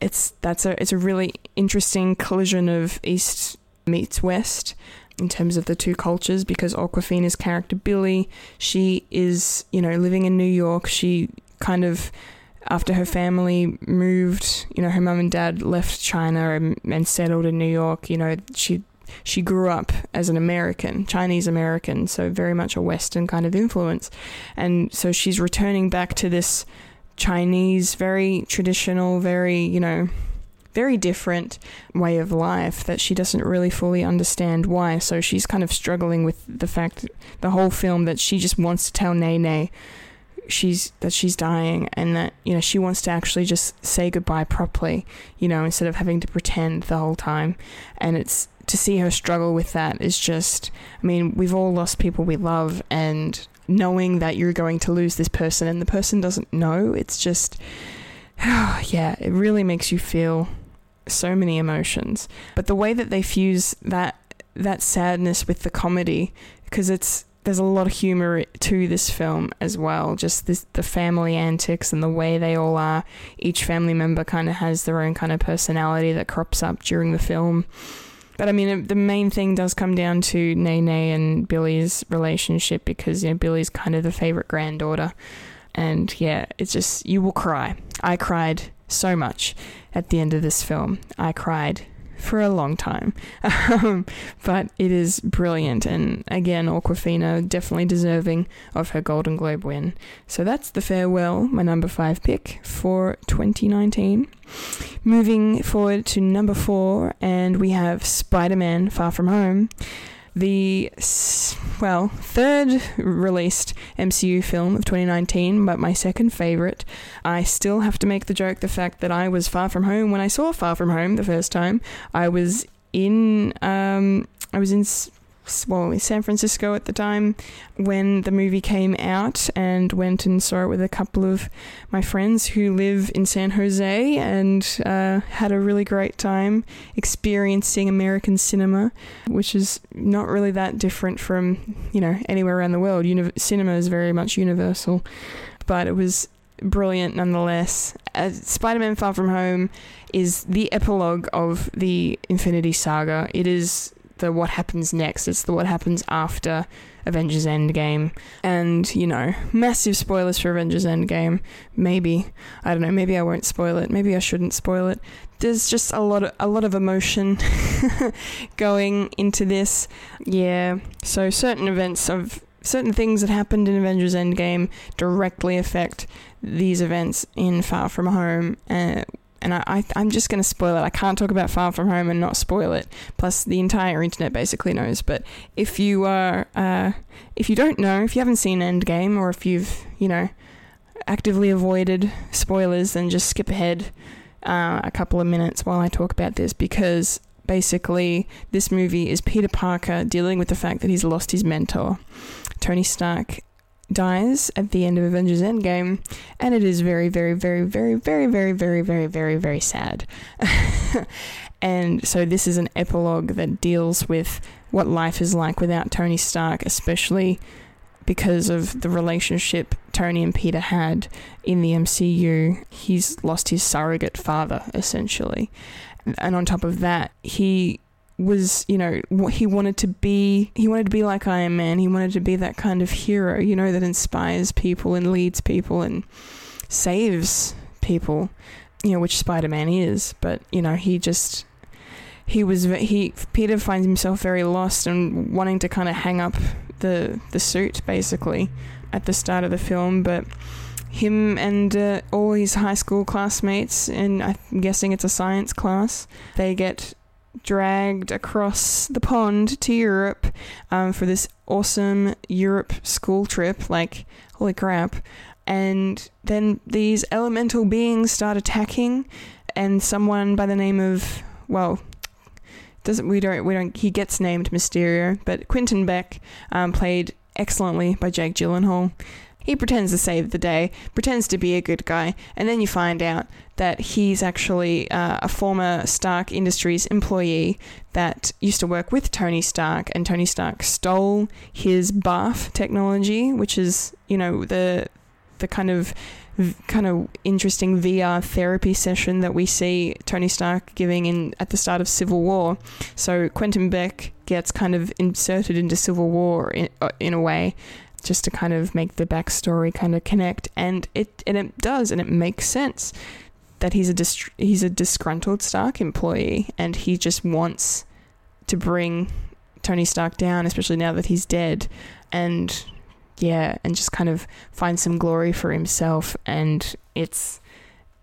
it's that's a it's a really interesting collision of East meets West in terms of the two cultures because Awkwafina's character Billy, she is, you know, living in New York. She kind of after her family moved, you know, her mum and dad left China and, and settled in New York, you know, she she grew up as an American, Chinese American, so very much a Western kind of influence. And so she's returning back to this Chinese, very traditional, very, you know, very different way of life that she doesn't really fully understand why. So she's kind of struggling with the fact the whole film that she just wants to tell Nene she's that she's dying and that you know she wants to actually just say goodbye properly you know instead of having to pretend the whole time and it's to see her struggle with that is just i mean we've all lost people we love and knowing that you're going to lose this person and the person doesn't know it's just [sighs] yeah it really makes you feel so many emotions but the way that they fuse that that sadness with the comedy because it's there's a lot of humor to this film as well. Just this, the family antics and the way they all are. Each family member kind of has their own kind of personality that crops up during the film. But I mean, the main thing does come down to Nene and Billy's relationship because you know Billy's kind of the favorite granddaughter, and yeah, it's just you will cry. I cried so much at the end of this film. I cried for a long time. Um, but it is brilliant. And again, Awkwafina definitely deserving of her Golden Globe win. So that's The Farewell, my number five pick for 2019. Moving forward to number four, and we have Spider Man Far From Home the well third released MCU film of 2019, but my second favorite. I still have to make the joke the fact that I was far from home when I saw Far From Home the first time. I was in um, I was in well, San Francisco at the time when the movie came out and went and saw it with a couple of my friends who live in San Jose and uh, had a really great time experiencing American cinema, which is not really that different from, you know, anywhere around the world. Cinema is very much universal, but it was brilliant nonetheless. Uh, Spider Man Far From Home is the epilogue of the Infinity Saga. It is the what happens next. It's the what happens after Avengers Endgame. And, you know, massive spoilers for Avengers Endgame. Maybe. I don't know, maybe I won't spoil it. Maybe I shouldn't spoil it. There's just a lot of a lot of emotion [laughs] going into this. Yeah. So certain events of certain things that happened in Avengers Endgame directly affect these events in Far From Home. Uh, and I, I am just going to spoil it. I can't talk about Far From Home and not spoil it. Plus, the entire internet basically knows. But if you are, uh, if you don't know, if you haven't seen Endgame, or if you've, you know, actively avoided spoilers, then just skip ahead uh, a couple of minutes while I talk about this because basically this movie is Peter Parker dealing with the fact that he's lost his mentor. Tony Stark dies at the end of Avengers Endgame, and it is very, very, very, very, very, very, very, very, very, very sad. [laughs] and so this is an epilogue that deals with what life is like without Tony Stark, especially because of the relationship Tony and Peter had in the MCU. He's lost his surrogate father, essentially. And on top of that, he was, you know, he wanted to be, he wanted to be like Iron Man. He wanted to be that kind of hero, you know, that inspires people and leads people and saves people, you know, which Spider Man is. But, you know, he just, he was, he, Peter finds himself very lost and wanting to kind of hang up the, the suit, basically, at the start of the film. But, him and uh, all his high school classmates, and I'm guessing it's a science class, they get dragged across the pond to Europe um, for this awesome Europe school trip. Like, holy crap. And then these elemental beings start attacking, and someone by the name of, well, doesn't we don't we don't he gets named Mysterio, but Quentin Beck, um, played excellently by Jake Gyllenhaal. He pretends to save the day, pretends to be a good guy, and then you find out that he's actually uh, a former Stark Industries employee that used to work with Tony Stark, and Tony Stark stole his BARF technology, which is you know the the kind of kind of interesting VR therapy session that we see Tony Stark giving in at the start of Civil War. So Quentin Beck gets kind of inserted into Civil War in, uh, in a way just to kind of make the backstory kind of connect and it and it does and it makes sense that he's a dist- he's a disgruntled Stark employee and he just wants to bring Tony Stark down, especially now that he's dead, and yeah, and just kind of find some glory for himself. And it's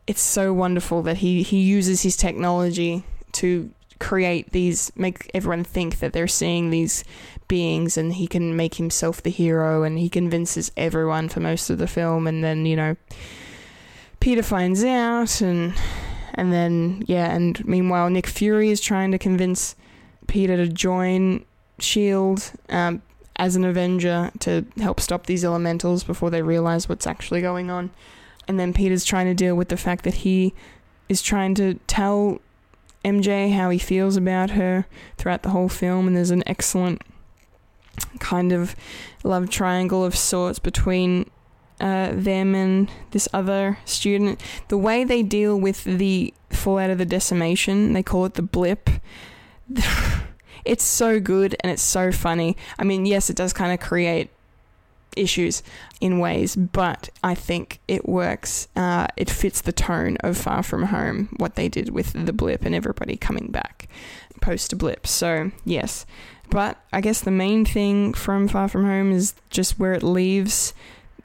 it's so wonderful that he he uses his technology to create these make everyone think that they're seeing these beings and he can make himself the hero and he convinces everyone for most of the film and then you know Peter finds out and and then yeah and meanwhile Nick Fury is trying to convince Peter to join Shield um, as an Avenger to help stop these elementals before they realize what's actually going on. And then Peter's trying to deal with the fact that he is trying to tell MJ how he feels about her throughout the whole film and there's an excellent kind of love triangle of sorts between uh, them and this other student. The way they deal with the fallout of the decimation, they call it the blip. [laughs] it's so good and it's so funny. I mean, yes, it does kind of create issues in ways, but I think it works. Uh, it fits the tone of Far From Home, what they did with the blip and everybody coming back post blip. So, yes. But I guess the main thing from Far From Home is just where it leaves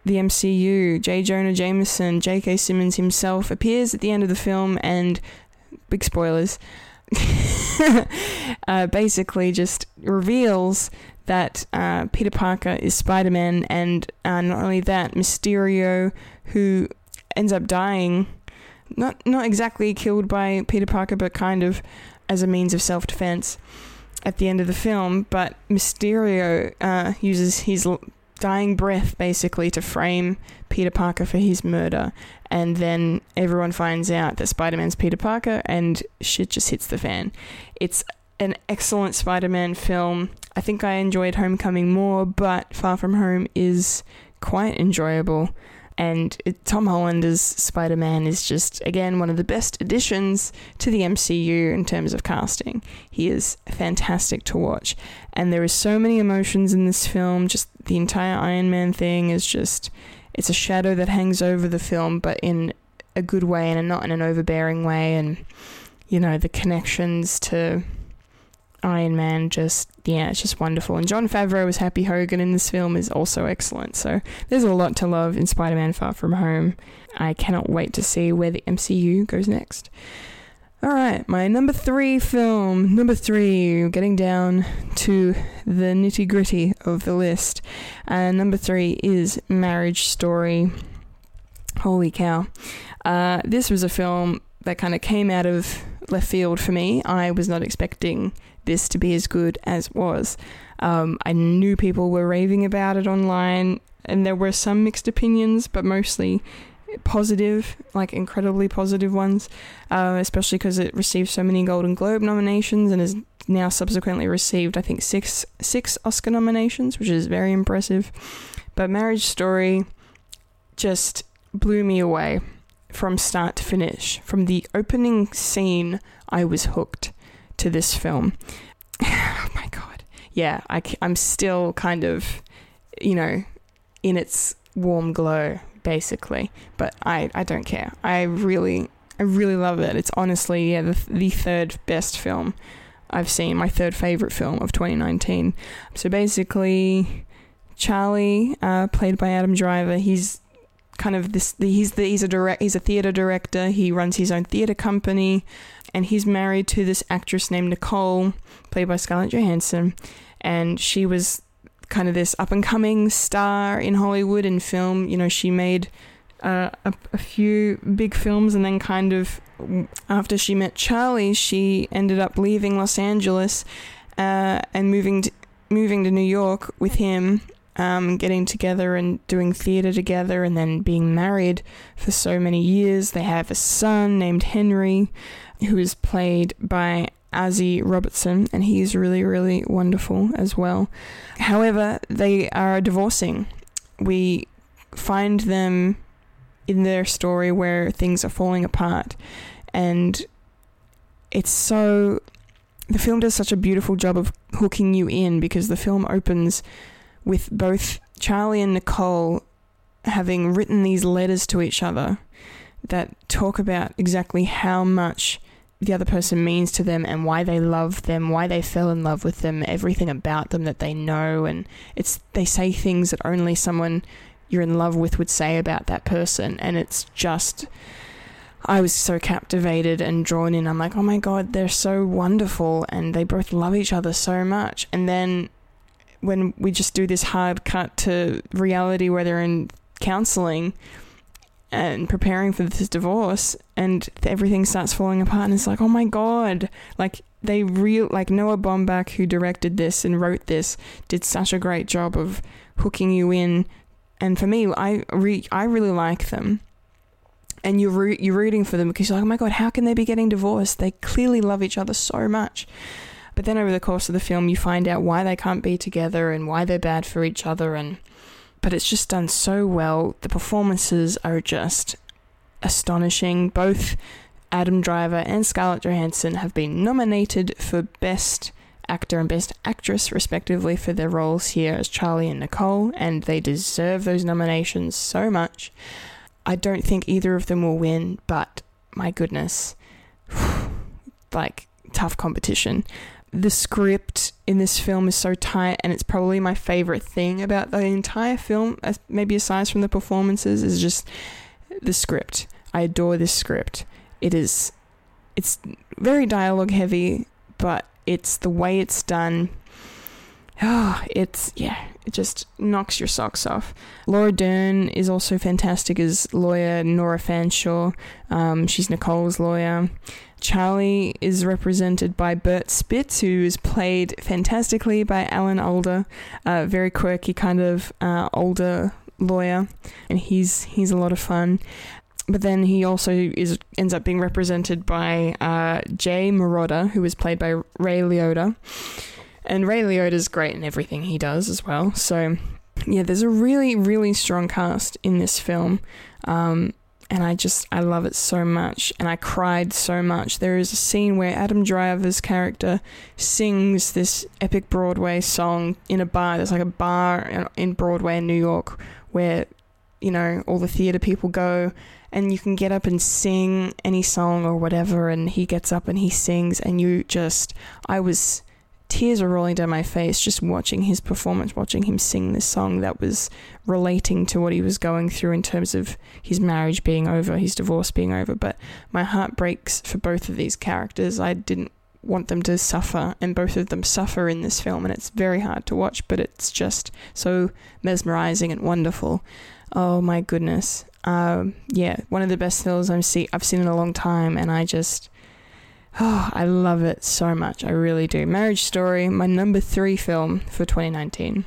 the MCU. J. Jonah Jameson, J.K. Simmons himself, appears at the end of the film and, big spoilers, [laughs] uh, basically just reveals that uh, Peter Parker is Spider Man, and uh, not only that, Mysterio, who ends up dying, not not exactly killed by Peter Parker, but kind of as a means of self defense at the end of the film. But Mysterio uh, uses his dying breath basically to frame Peter Parker for his murder, and then everyone finds out that Spider Man's Peter Parker, and shit just hits the fan. It's an excellent Spider Man film. I think I enjoyed Homecoming more, but Far From Home is quite enjoyable. And it, Tom Holland as Spider Man is just, again, one of the best additions to the MCU in terms of casting. He is fantastic to watch. And there is so many emotions in this film. Just the entire Iron Man thing is just, it's a shadow that hangs over the film, but in a good way and not in an overbearing way. And, you know, the connections to Iron Man just yeah, it's just wonderful. And Jon Favreau as Happy Hogan in this film is also excellent. So there's a lot to love in Spider-Man Far From Home. I cannot wait to see where the MCU goes next. All right, my number three film. Number three, getting down to the nitty gritty of the list. Uh, number three is Marriage Story. Holy cow. Uh, this was a film that kind of came out of left field for me. I was not expecting this to be as good as was. Um, I knew people were raving about it online, and there were some mixed opinions, but mostly positive, like incredibly positive ones, uh, especially because it received so many Golden Globe nominations and has now subsequently received, I think, six six Oscar nominations, which is very impressive. But Marriage Story just blew me away from start to finish. From the opening scene, I was hooked to this film. [sighs] oh my god. Yeah, I, I'm still kind of, you know, in its warm glow, basically. But I, I don't care. I really, I really love it. It's honestly, yeah, the, the third best film I've seen, my third favorite film of 2019. So basically, Charlie, uh, played by Adam Driver, he's kind of this. He's the he's a direct he's a theater director. He runs his own theater company and he's married to this actress named Nicole, played by Scarlett Johansson, and she was kind of this up and coming star in Hollywood and film. You know, she made uh, a, a, few big films, and then kind of after she met Charlie, she ended up leaving Los Angeles uh, and moving to, moving to New York with him. Um, getting together and doing theatre together, and then being married for so many years. They have a son named Henry, who is played by Azhy Robertson, and he's really, really wonderful as well. However, they are divorcing. We find them in their story where things are falling apart, and it's so. The film does such a beautiful job of hooking you in because the film opens with both Charlie and Nicole having written these letters to each other that talk about exactly how much the other person means to them and why they love them, why they fell in love with them, everything about them that they know and it's they say things that only someone you're in love with would say about that person and it's just I was so captivated and drawn in. I'm like, oh my god, they're so wonderful, and they both love each other so much. And then when we just do this hard cut to reality where they're in counseling and preparing for this divorce, and everything starts falling apart, and it's like, oh my god, like they real like Noah Baumbach, who directed this and wrote this, did such a great job of hooking you in. And for me, I re- I really like them and you're you're rooting for them because you're like, oh my god, how can they be getting divorced? They clearly love each other so much. But then over the course of the film, you find out why they can't be together and why they're bad for each other. And but it's just done so well. The performances are just astonishing. Both Adam Driver and Scarlett Johansson have been nominated for Best Actor and Best Actress, respectively, for their roles here as Charlie and Nicole, and they deserve those nominations so much. I don't think either of them will win, but my goodness, [sighs] like tough competition. The script in this film is so tight, and it's probably my favorite thing about the entire film, maybe aside from the performances, is just the script. I adore this script. It is, it's very dialogue heavy, but it's the way it's done. Oh, [sighs] it's yeah, it just knocks your socks off. Laura Dern is also fantastic as lawyer Nora Fanshawe. Um, she's Nicole's lawyer. Charlie is represented by Bert Spitz, who is played fantastically by Alan Alda, a very quirky kind of uh, older lawyer, and he's he's a lot of fun. But then he also is ends up being represented by uh, Jay Marotta, who is played by Ray Liotta. And Ray Liotta's great in everything he does as well. So, yeah, there's a really, really strong cast in this film. Um, and I just, I love it so much. And I cried so much. There is a scene where Adam Driver's character sings this epic Broadway song in a bar. There's like a bar in Broadway in New York where, you know, all the theatre people go and you can get up and sing any song or whatever and he gets up and he sings and you just I was tears were rolling down my face just watching his performance, watching him sing this song that was relating to what he was going through in terms of his marriage being over, his divorce being over. But my heart breaks for both of these characters. I didn't want them to suffer, and both of them suffer in this film, and it's very hard to watch, but it's just so mesmerizing and wonderful. Oh my goodness. Um, yeah, one of the best films I've seen I've seen in a long time, and I just Oh, [sighs] I love it so much. I really do. Marriage Story, my number three film for 2019.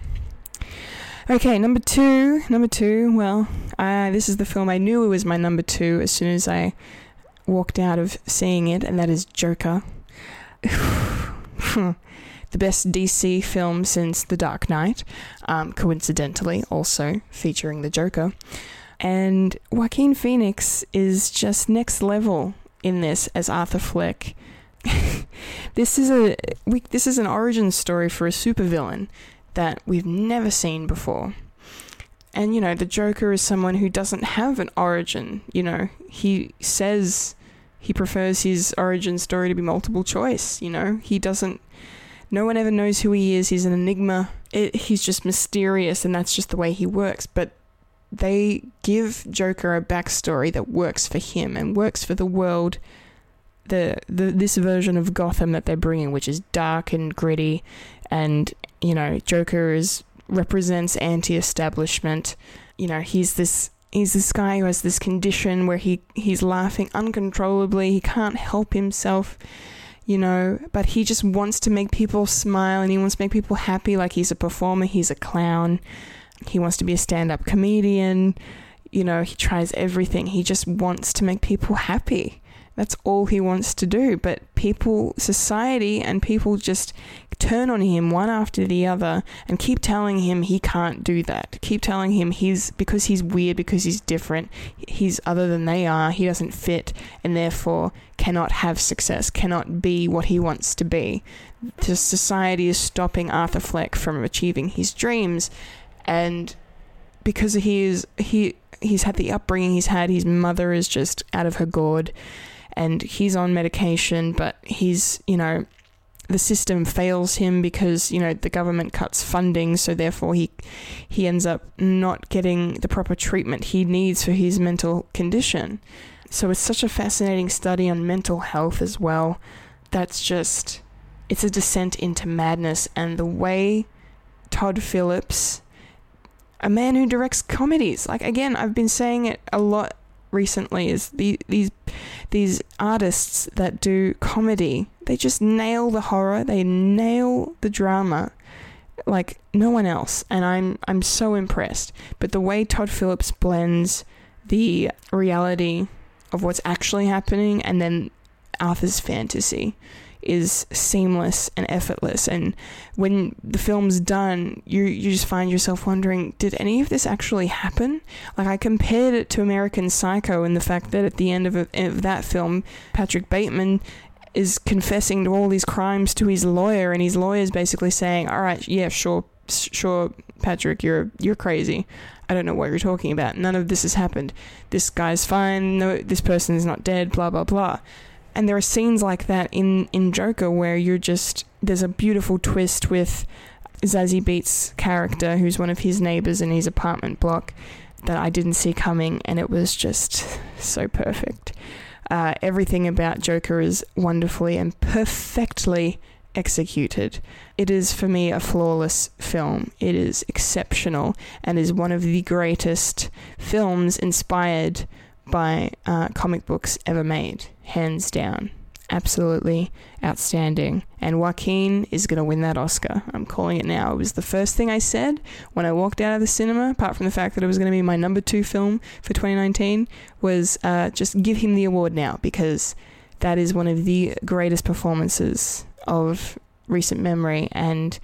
Okay, number two. Number two. Well, uh, this is the film I knew it was my number two as soon as I walked out of seeing it, and that is Joker. [sighs] the best DC film since The Dark Knight, um, coincidentally, also featuring the Joker. And Joaquin Phoenix is just next level in this as Arthur Fleck. [laughs] this is a we, this is an origin story for a supervillain that we've never seen before. And you know, the Joker is someone who doesn't have an origin, you know. He says he prefers his origin story to be multiple choice, you know. He doesn't no one ever knows who he is. He's an enigma. It, he's just mysterious and that's just the way he works, but they give Joker a backstory that works for him and works for the world. The, the this version of Gotham that they're bringing, which is dark and gritty, and you know Joker is represents anti-establishment. You know he's this he's this guy who has this condition where he he's laughing uncontrollably. He can't help himself you know, but he just wants to make people smile and he wants to make people happy like he's a performer, he's a clown. He wants to be a stand up comedian. You know, he tries everything. He just wants to make people happy. That's all he wants to do. But people, society, and people just turn on him one after the other and keep telling him he can't do that. Keep telling him he's because he's weird, because he's different, he's other than they are, he doesn't fit, and therefore cannot have success, cannot be what he wants to be. The society is stopping Arthur Fleck from achieving his dreams and because he is he he's had the upbringing he's had, his mother is just out of her gourd, and he's on medication, but he's you know the system fails him because you know the government cuts funding so therefore he he ends up not getting the proper treatment he needs for his mental condition So it's such a fascinating study on mental health as well. That's just, it's a descent into madness. And the way Todd Phillips, a man who directs comedies, like again, I've been saying it a lot recently, is the, these these artists that do comedy, they just nail the horror, they nail the drama like no one else. And I'm I'm so impressed. But the way Todd Phillips blends the reality of what's actually happening and then Arthur's fantasy is seamless and effortless and when the film's done you you just find yourself wondering did any of this actually happen like I compared it to American Psycho in the fact that at the end of, a, of that film Patrick Bateman is confessing to all these crimes to his lawyer, and his lawyer is basically saying, "All right, yeah, sure, sure, Patrick, you're you're crazy. I don't know what you're talking about. None of this has happened. This guy's fine. No, this person is not dead. Blah blah blah." And there are scenes like that in in Joker where you're just there's a beautiful twist with Zazie Beetz' character, who's one of his neighbors in his apartment block, that I didn't see coming, and it was just so perfect. Uh, everything about Joker is wonderfully and perfectly executed. It is for me a flawless film. It is exceptional and is one of the greatest films inspired by uh, comic books ever made, hands down absolutely outstanding. And Joaquin is going to win that Oscar. I'm calling it now. It was the first thing I said when I walked out of the cinema, apart from the fact that it was going to be my number two film for 2019, was uh, just give him the award now because that is one of the greatest performances of recent memory. And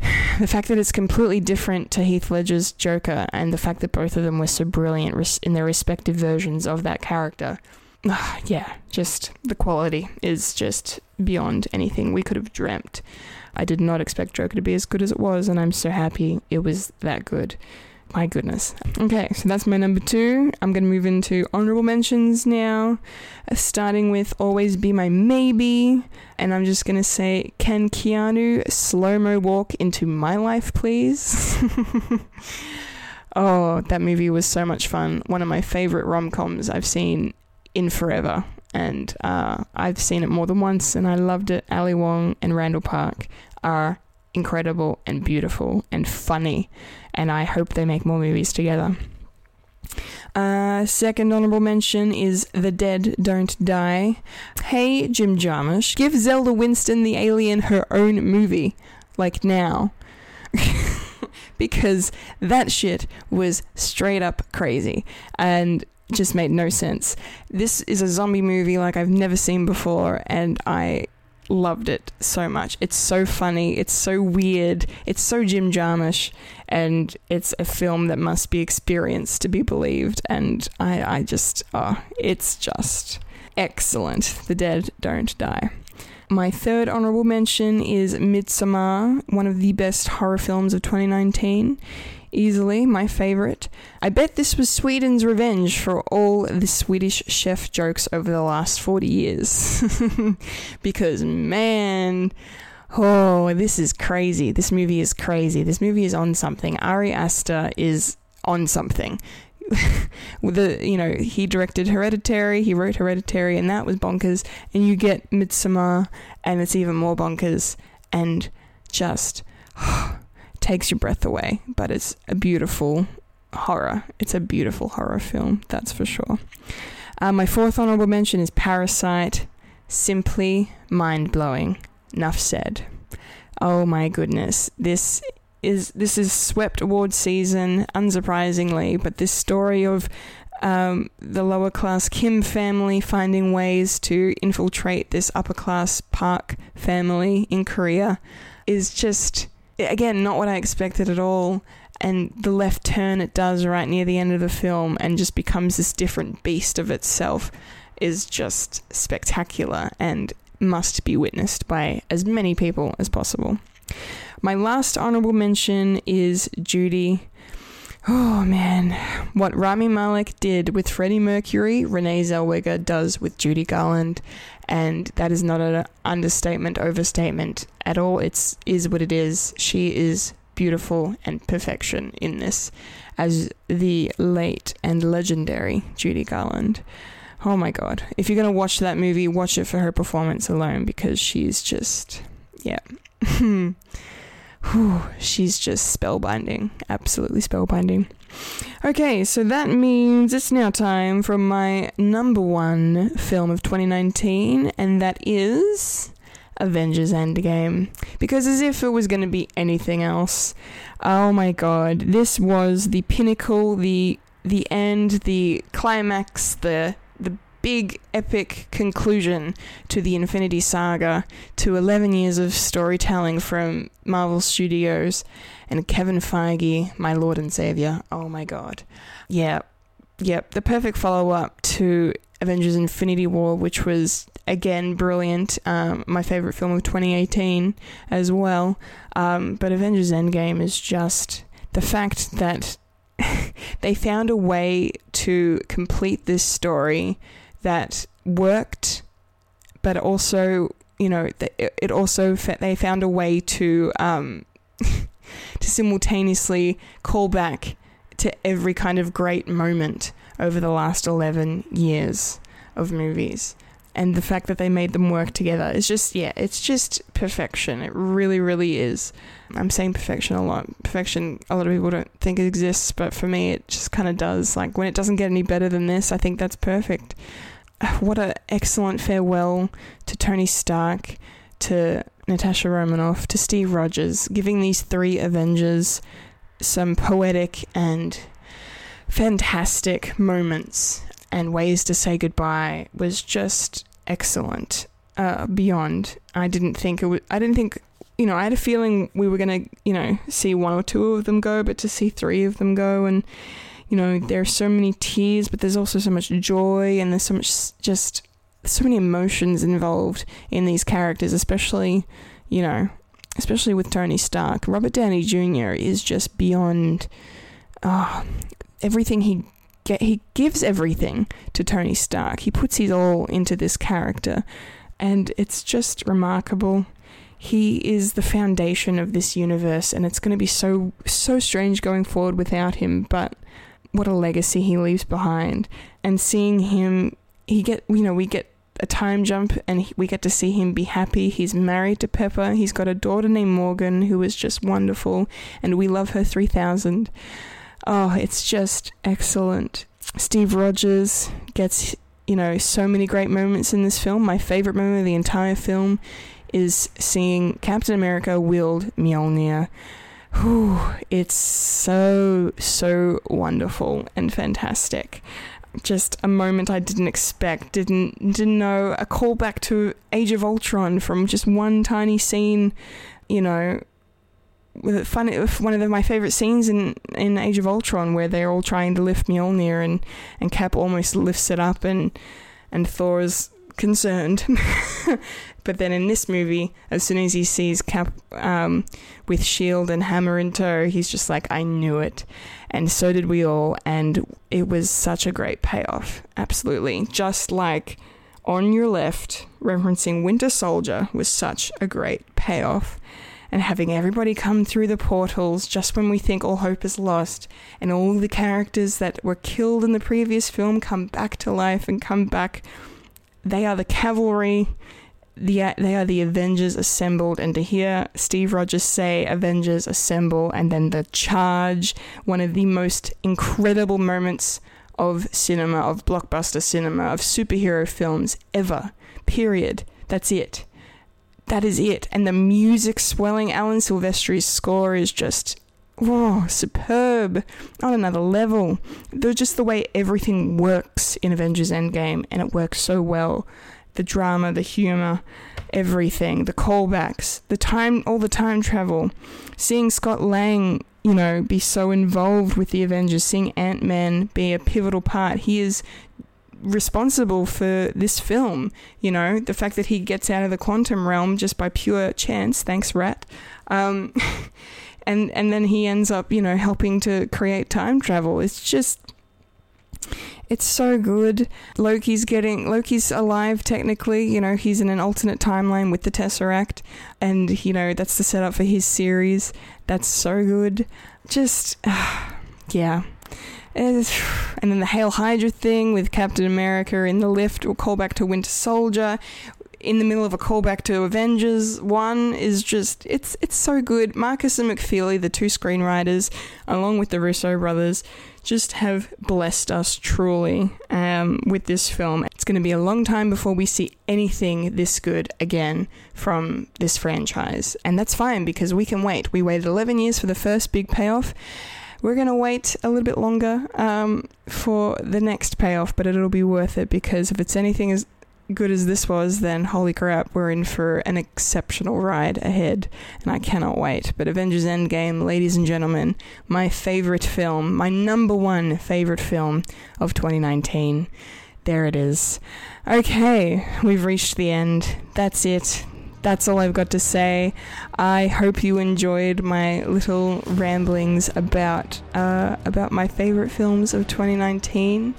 [sighs] the fact that it's completely different to Heath Ledger's Joker and the fact that both of them were so brilliant in their respective versions of that character uh, [sighs] yeah, just the quality is just beyond anything we could have dreamt. I did not expect Joker to be as good as it was, and I'm so happy it was that good. My goodness. Okay, so that's my number two. I'm going to move into honorable mentions now, uh, starting with Always Be My Maybe. And I'm just going to say, can Keanu slow mo walk into my life, please? [laughs] oh, that movie was so much fun. One of my favorite rom coms I've seen in forever. And uh, I've seen it more than once and I loved it. Ali Wong and Randall Park are incredible and beautiful and funny. And I hope they make more movies together. Uh, second honorable mention is The Dead Don't Die. Hey, Jim Jarmusch, give Zelda Winston the alien her own movie. Like now. [laughs] because that shit was straight up crazy. And just made no sense. This is a zombie movie like I've never seen before, and I loved it so much. It's so funny, it's so weird, it's so Jim Jarmusch, and it's a film that must be experienced to be believed. And I, I just, oh, it's just excellent. The dead don't die. My third honorable mention is Midsommar, one of the best horror films of 2019 easily my favorite. I bet this was Sweden's revenge for all the Swedish chef jokes over the last 40 years. [laughs] because, man, oh, this is crazy. This movie is crazy. This movie is on something. Ari Aster is on something. [laughs] the you know he directed Hereditary, he wrote Hereditary, and that was bonkers. And you get Midsommar, and it's even more bonkers. And just [sighs] oh, takes your breath away, but it's a beautiful horror. It's a beautiful horror film, that's for sure. Uh, my fourth honorable mention is Parasite. Simply mind blowing. Enough said. Oh my goodness, this is this is swept award season, unsurprisingly. But this story of um, the lower class Kim family finding ways to infiltrate this upper class Park family in Korea is just again, not what I expected at all. And the left turn it does right near the end of the film and just becomes this different beast of itself is just spectacular and must be witnessed by as many people as possible. My last honorable mention is Judy. Oh man, what Rami Malek did with Freddie Mercury, Renee Zellweger does with Judy Garland, and that is not an understatement, overstatement at all. It's is what it is. She is beautiful and perfection in this, as the late and legendary Judy Garland. Oh my god. If you're to watch that movie, watch it for her performance alone because she's just, yeah. [laughs] Whew, she's just spellbinding. Absolutely spellbinding. Okay, so that means it's now time for my number one film of 2019, and that is Avengers Endgame. Because as if it was going to be anything else, oh my god, this was the pinnacle, the the end, the climax, the the big epic conclusion to the Infinity Saga, to 11 years of storytelling from Marvel Studios and Kevin Feige, my lord and savior. Oh my god. Yeah. Yep, the perfect follow up to Avengers Infinity War, which was again brilliant. Um, my favorite film of 2018 as well. Um, but Avengers Endgame is just the fact that [laughs] they found a way to complete this story that worked, but also, you know, it also they found a way to um, [laughs] to simultaneously call back to every kind of great moment over the last 11 years of movies. And the fact that they made them work together is just, yeah, it's just perfection. It really, really is. I'm saying perfection a lot. Perfection, a lot of people don't think it exists, but for me, it just kind of does. Like, when it doesn't get any better than this, I think that's perfect. [sighs] What an excellent farewell to Tony Stark, to Natasha Romanoff, to Steve Rogers, giving these three Avengers some poetic and fantastic moments and ways to say goodbye was just excellent. Uh, beyond, I didn't think it was. I didn't think you know. I had a feeling we were gonna you know see one or two of them go, but to see three of them go and you know there are so many tears, but there's also so much joy and there's so much just so many emotions involved in these characters, especially you know especially with Tony Stark. Robert Downey Jr. is just beyond. Oh, everything he get he gives everything to Tony Stark. He puts his all into this character and it's just remarkable. He is the foundation of this universe and it's going to be so so strange going forward without him, but what a legacy he leaves behind and seeing him he get you know we get a time jump and we get to see him be happy. He's married to Pepper. He's got a daughter named Morgan who is just wonderful and we love her 3000. Oh, it's just excellent. Steve Rogers gets, you know, so many great moments in this film. My favorite moment of the entire film is seeing Captain America wield Mjolnir. Whew, it's so, so wonderful and fantastic. Just a moment I didn't expect, didn't didn't know. A callback to Age of Ultron from just one tiny scene, you know, fun one of the, my favorite scenes in in Age of Ultron where they're all trying to lift Mjolnir and and Cap almost lifts it up and and Thor is concerned. [laughs] but then in this movie, as soon as he sees Cap um, with shield and hammer in tow, he's just like, "I knew it," and so did we all. And it was such a great payoff. Absolutely, just like on your left, referencing Winter Soldier was such a great payoff and having everybody come through the portals just when we think all hope is lost, and all the characters that were killed in the previous film come back to life and come back. They are the cavalry. The, they are the Avengers assembled, and to hear Steve Rogers say Avengers assemble and then the charge, one of the most incredible moments of cinema, of blockbuster cinema, of superhero films ever. Period. That's it that is it. And the music swelling, Alan Silvestri's score is just oh, superb on another level. They're just the way everything works in Avengers Endgame, and it works so well. The drama, the humor, everything, the callbacks, the time, all the time travel. Seeing Scott Lang, you know, be so involved with the Avengers, seeing Ant Man be a pivotal part. He is responsible for this film. You know, the fact that he gets out of the quantum realm just by pure chance, thanks, Rat. Um, [laughs] and and then he ends up, you know, helping to create time travel. It's just. It's so good. Loki's getting Loki's alive technically, you know, he's in an alternate timeline with the Tesseract and you know, that's the setup for his series. That's so good. Just uh, [sighs] yeah. [sighs] And then the Hail Hydra thing with Captain America in the lift, or callback to Winter Soldier, in the middle of a callback to Avengers. One is just it's it's so good. Markus and McFeely, the two screenwriters, along with the Russo brothers, just have blessed us truly um, with this film. It's going to be a long time before we see anything this good again from this franchise, and that's fine because we can wait. We waited 11 years for the first big payoff. We're going to wait a little bit longer um, for the next payoff, but it'll be worth it because if it's anything as good as this was, then holy crap, we're in for an exceptional ride ahead, and I cannot wait. But Avengers Endgame, ladies and gentlemen, my favorite film, my number one favorite film of 2019. There it is. Okay, we've reached the end. That's it. That's all I've got to say. I hope you enjoyed my little ramblings about uh, about my favorite films of 2019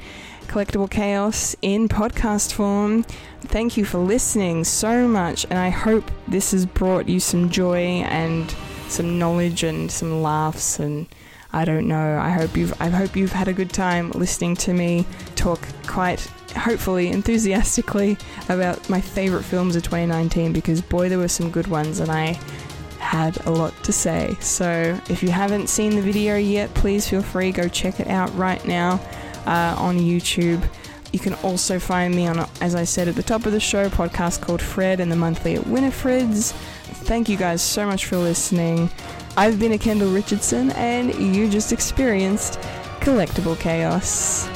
collectible chaos in podcast form. Thank you for listening so much, and I hope this has brought you some joy and some knowledge and some laughs and I don't know. I hope you've I hope you've had a good time listening to me talk quite hopefully enthusiastically about my favorite films of 2019 because boy there were some good ones and I had a lot to say. So if you haven't seen the video yet, please feel free go check it out right now uh, on YouTube. You can also find me on, as I said at the top of the show, podcast called Fred and the Monthly at Winifred's. Thank you guys so much for listening. I've been a Kendall Richardson, and you just experienced collectible chaos.